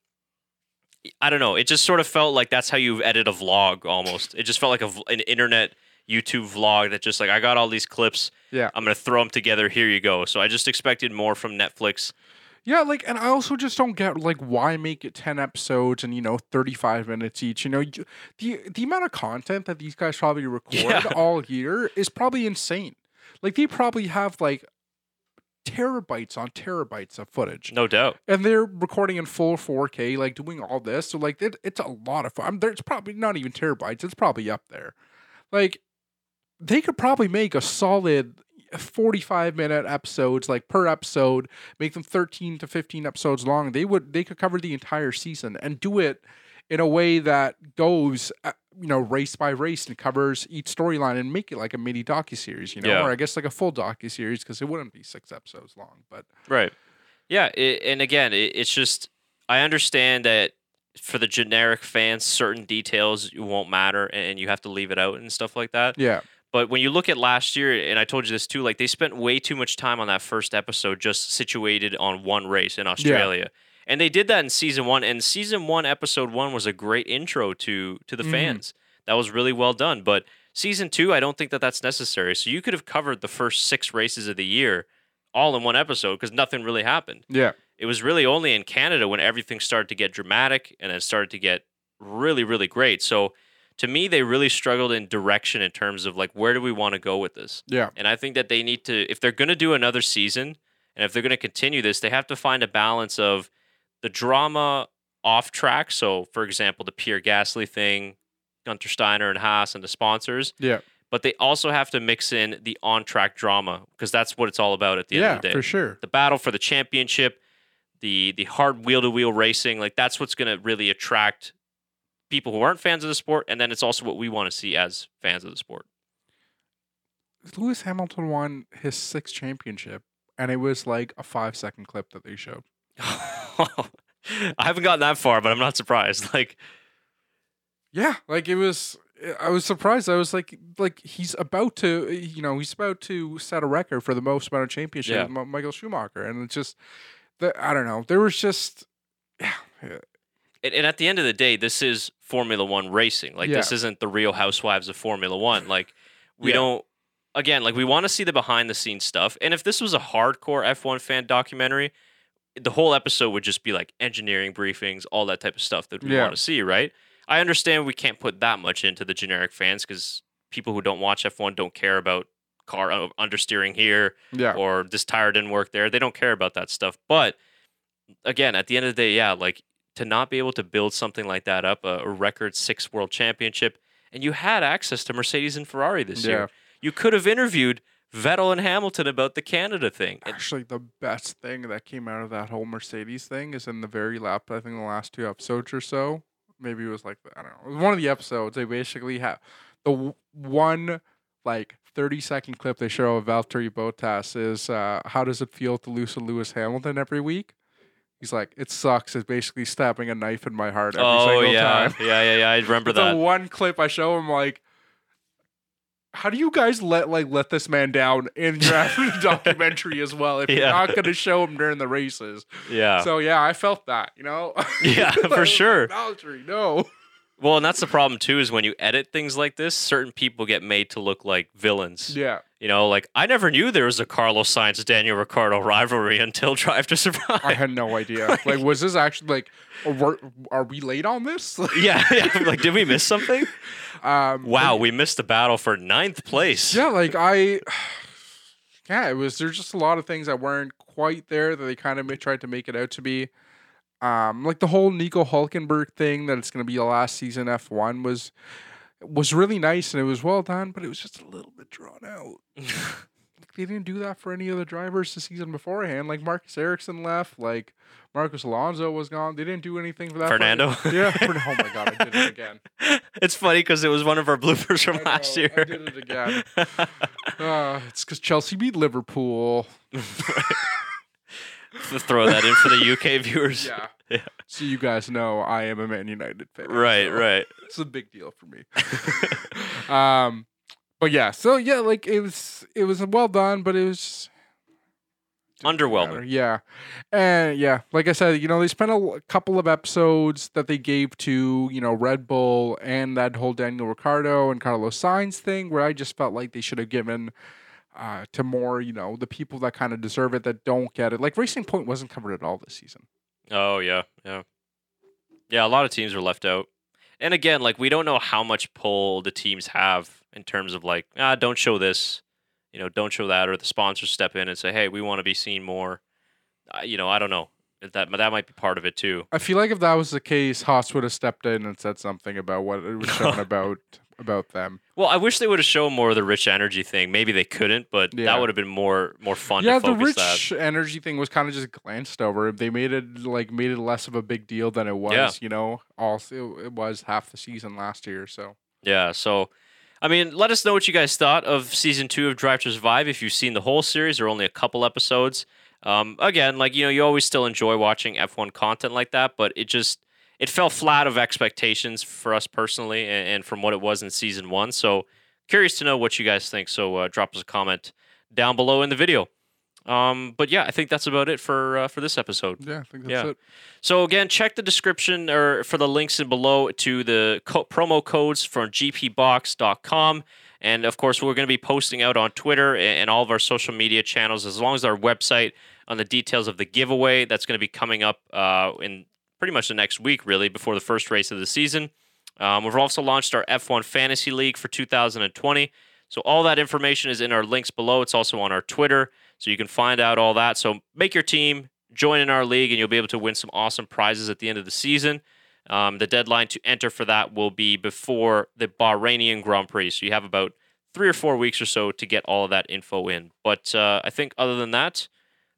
I don't know. It just sort of felt like that's how you edit a vlog almost. It just felt like a, an internet YouTube vlog that just like I got all these clips. Yeah. I'm gonna throw them together. Here you go. So I just expected more from Netflix. Yeah, like, and I also just don't get like why make it ten episodes and you know thirty five minutes each. You know, you, the the amount of content that these guys probably <laughs> record Yeah. all year is probably insane. Like they probably have like terabytes on terabytes of footage, No doubt. and they're recording in full four K, like doing all this. So like, it, it's a lot of fun. There's probably not even terabytes. It's probably up there. Like, they could probably make a solid 45 minute episodes like per episode make them 13 to 15 episodes long they would they could cover the entire season and do it in a way that goes uh, you know race by race and covers each storyline and make it like a mini docu-series you know Yeah. or i guess like a full docu-series because it wouldn't be six episodes long but Right. Yeah, it, and again, it, it's just I understand that for the generic fans, certain details won't matter, and you have to leave it out and stuff like that. yeah But when you look at last year, and I told you this too, like they spent way too much time on that first episode just situated on one race in Australia. And they did that in season one. And season one, episode one, was a great intro to to the Mhm. fans. That was really well done. But season two, I don't think that that's necessary. So you could have covered the first six races of the year all in one episode because nothing really happened. yeah It was really only in Canada when everything started to get dramatic and then started to get really, really great. So to me, they really struggled in direction in terms of like, where do we want to go with this? yeah And I think that they need to, if they're going to do another season and if they're going to continue this, they have to find a balance of the drama off track. So, for example, the Pierre Gasly thing, Gunter Steiner and Haas and the sponsors. yeah But they also have to mix in the on track drama because that's what it's all about at the end of the day for sure the battle for the championship, the the hard wheel to wheel racing, like that's what's going to really attract people who aren't fans of the sport, and then it's also what we want to see as fans of the sport. lewis hamilton won his sixth championship and it was like a five second clip that they showed <laughs> I haven't gotten that far, but I'm not surprised. <laughs> Like, Yeah, like it was. I was surprised. I was like, like he's about to, you know, he's about to set a record for the most amount of championships, Yeah. with Michael Schumacher, and it's just, the, I don't know. There was just, yeah, and, and at the end of the day, this is Formula One racing. Like, this isn't the Real Housewives of Formula One. Like, we Yeah. don't. Again, like we want to see the behind the scenes stuff. And if this was a hardcore F1 fan documentary, the whole episode would just be like engineering briefings, all that type of stuff that we Yeah. want to see, right? I understand we can't put that much into the generic fans because people who don't watch F1 don't care about car uh, understeering here yeah, or this tire didn't work there. They don't care about that stuff. But again, at the end of the day, yeah, like to not be able to build something like that up, a, a record six world championship, and you had access to Mercedes and Ferrari this yeah, year. You could have interviewed Vettel and Hamilton about the Canada thing. Actually, the best thing that came out of that whole Mercedes thing is in the very lap. I think the last two episodes or so. Maybe it was like I don't know. It was one of the episodes. They basically have the w- one like thirty second clip they show of Valtteri Bottas is uh, how does it feel to lose to Lewis Hamilton every week? He's like, it sucks. It's basically stabbing a knife in my heart every oh single yeah, time. <laughs> yeah, yeah, yeah. I remember that. the one clip I show him like how do you guys let like let this man down in your <laughs> documentary as well if you're not gonna show him during the races? Yeah. So yeah, I felt that, you know? Yeah, <laughs> for sure. No. Well, and that's the problem too is when you edit things like this, certain people get made to look like villains. Yeah. You know, like I never knew there was a Carlos Sainz Daniel Ricciardo rivalry <laughs> until Drive to Survive. I had no idea. <laughs> Like, was this actually like, are, we- are we late on this? <laughs> yeah, yeah. Like, did we miss something? um, Wow, we missed the battle for ninth place. Yeah, like I, <sighs> yeah, it was. There's just a lot of things that weren't quite there that they kind of tried to make it out to be. Um, like the whole Nico Hulkenberg thing that it's going to be the last season F1 was was really nice and it was well done, but it was just a little bit drawn out. <laughs> like they didn't do that for any of the drivers the season beforehand. Like Marcus Ericsson left, like Marcus Alonso was gone. They didn't do anything for that. Fernando? yeah. Oh my god, I did it <laughs> again. it's funny because it was one of our bloopers from I last year. I did it again. Uh, <laughs> it's because Chelsea beat Liverpool. Just throw that in for the UK <laughs> viewers. <laughs> Yeah. Yeah. So you guys know I am a Man United fan. Right, so right. It's a big deal for me. <laughs> um, but yeah, so yeah, like it was, it was well done, but it was didn't Underwhelming. Yeah, and yeah, like I said, you know, they spent a couple of episodes that they gave to you know Red Bull and that whole Daniel Ricciardo and Carlos Sainz thing, where I just felt like they should have given. Uh, to more, you know, the people that kind of deserve it that don't get it. Like Racing Point wasn't covered at all this season. Oh yeah, yeah, yeah. A lot of teams are left out, and again, like we don't know how much pull the teams have in terms of like, ah, don't show this, you know, don't show that, or the sponsors step in and say, hey, we want to be seen more. Uh, you know, I don't know. That that might be part of it too. I feel like if that was the case, Haas would have stepped in and said something about what it was shown <laughs> about about them. Well, I wish they would have shown more of the rich energy thing. Maybe they couldn't, but Yeah. that would have been more more fun yeah, to the rich that. energy thing was kind of just glanced over. They made it like made it less of a big deal than it was. Yeah. You know, also it was half the season last year. So Yeah, so I mean, let us know what you guys thought of season two of Drive to Survive. If you've seen the whole series or only a couple episodes, um, again, like you know, you always still enjoy watching F1 content like that, but it just it fell flat of expectations for us personally, and, and from what it was in season one. So curious to know what you guys think. So uh, drop us a comment down below in the video. Um, but yeah, I think that's about it for uh, for this episode. yeah, I think that's Yeah. it. So again, check the description or for the links in below to the co- promo codes from gpbox.com. And of course, we're going to be posting out on Twitter and all of our social media channels, as long as our website on the details of the giveaway that's going to be coming up uh, in pretty much the next week, really, before the first race of the season. Um, we've also launched our F1 Fantasy League for 2020. So all that information is in our links below. It's also on our Twitter, so you can find out all that. So make your team, join in our league, and you'll be able to win some awesome prizes at the end of the season. Um, the deadline to enter for that will be before the Bahrainian Grand Prix. So you have about three or four weeks or so to get all of that info in. But uh, I think other than that,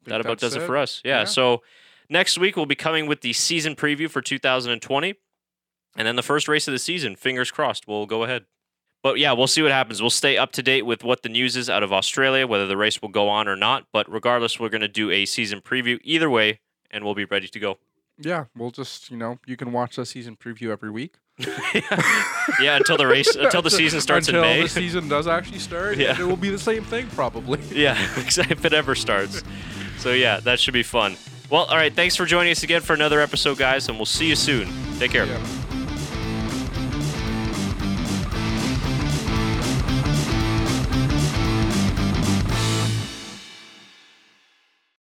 that about does it for us. Yeah, Yeah. So next week we'll be coming with the season preview for 2020, and then the first race of the season. Fingers crossed, we'll go ahead. But yeah, we'll see what happens. We'll stay up to date with what the news is out of Australia, whether the race will go on or not. But regardless, we're going to do a season preview either way, and we'll be ready to go. Yeah, we'll just you know you can watch the season preview every week yeah, <laughs> yeah. until the race, until the season starts until in May. the season does actually start. Yeah. it will be the same thing probably. yeah, <laughs> if it ever starts. So yeah, that should be fun. Well, all right. Thanks for joining us again for another episode, guys, and we'll see you soon. Take care. Yeah.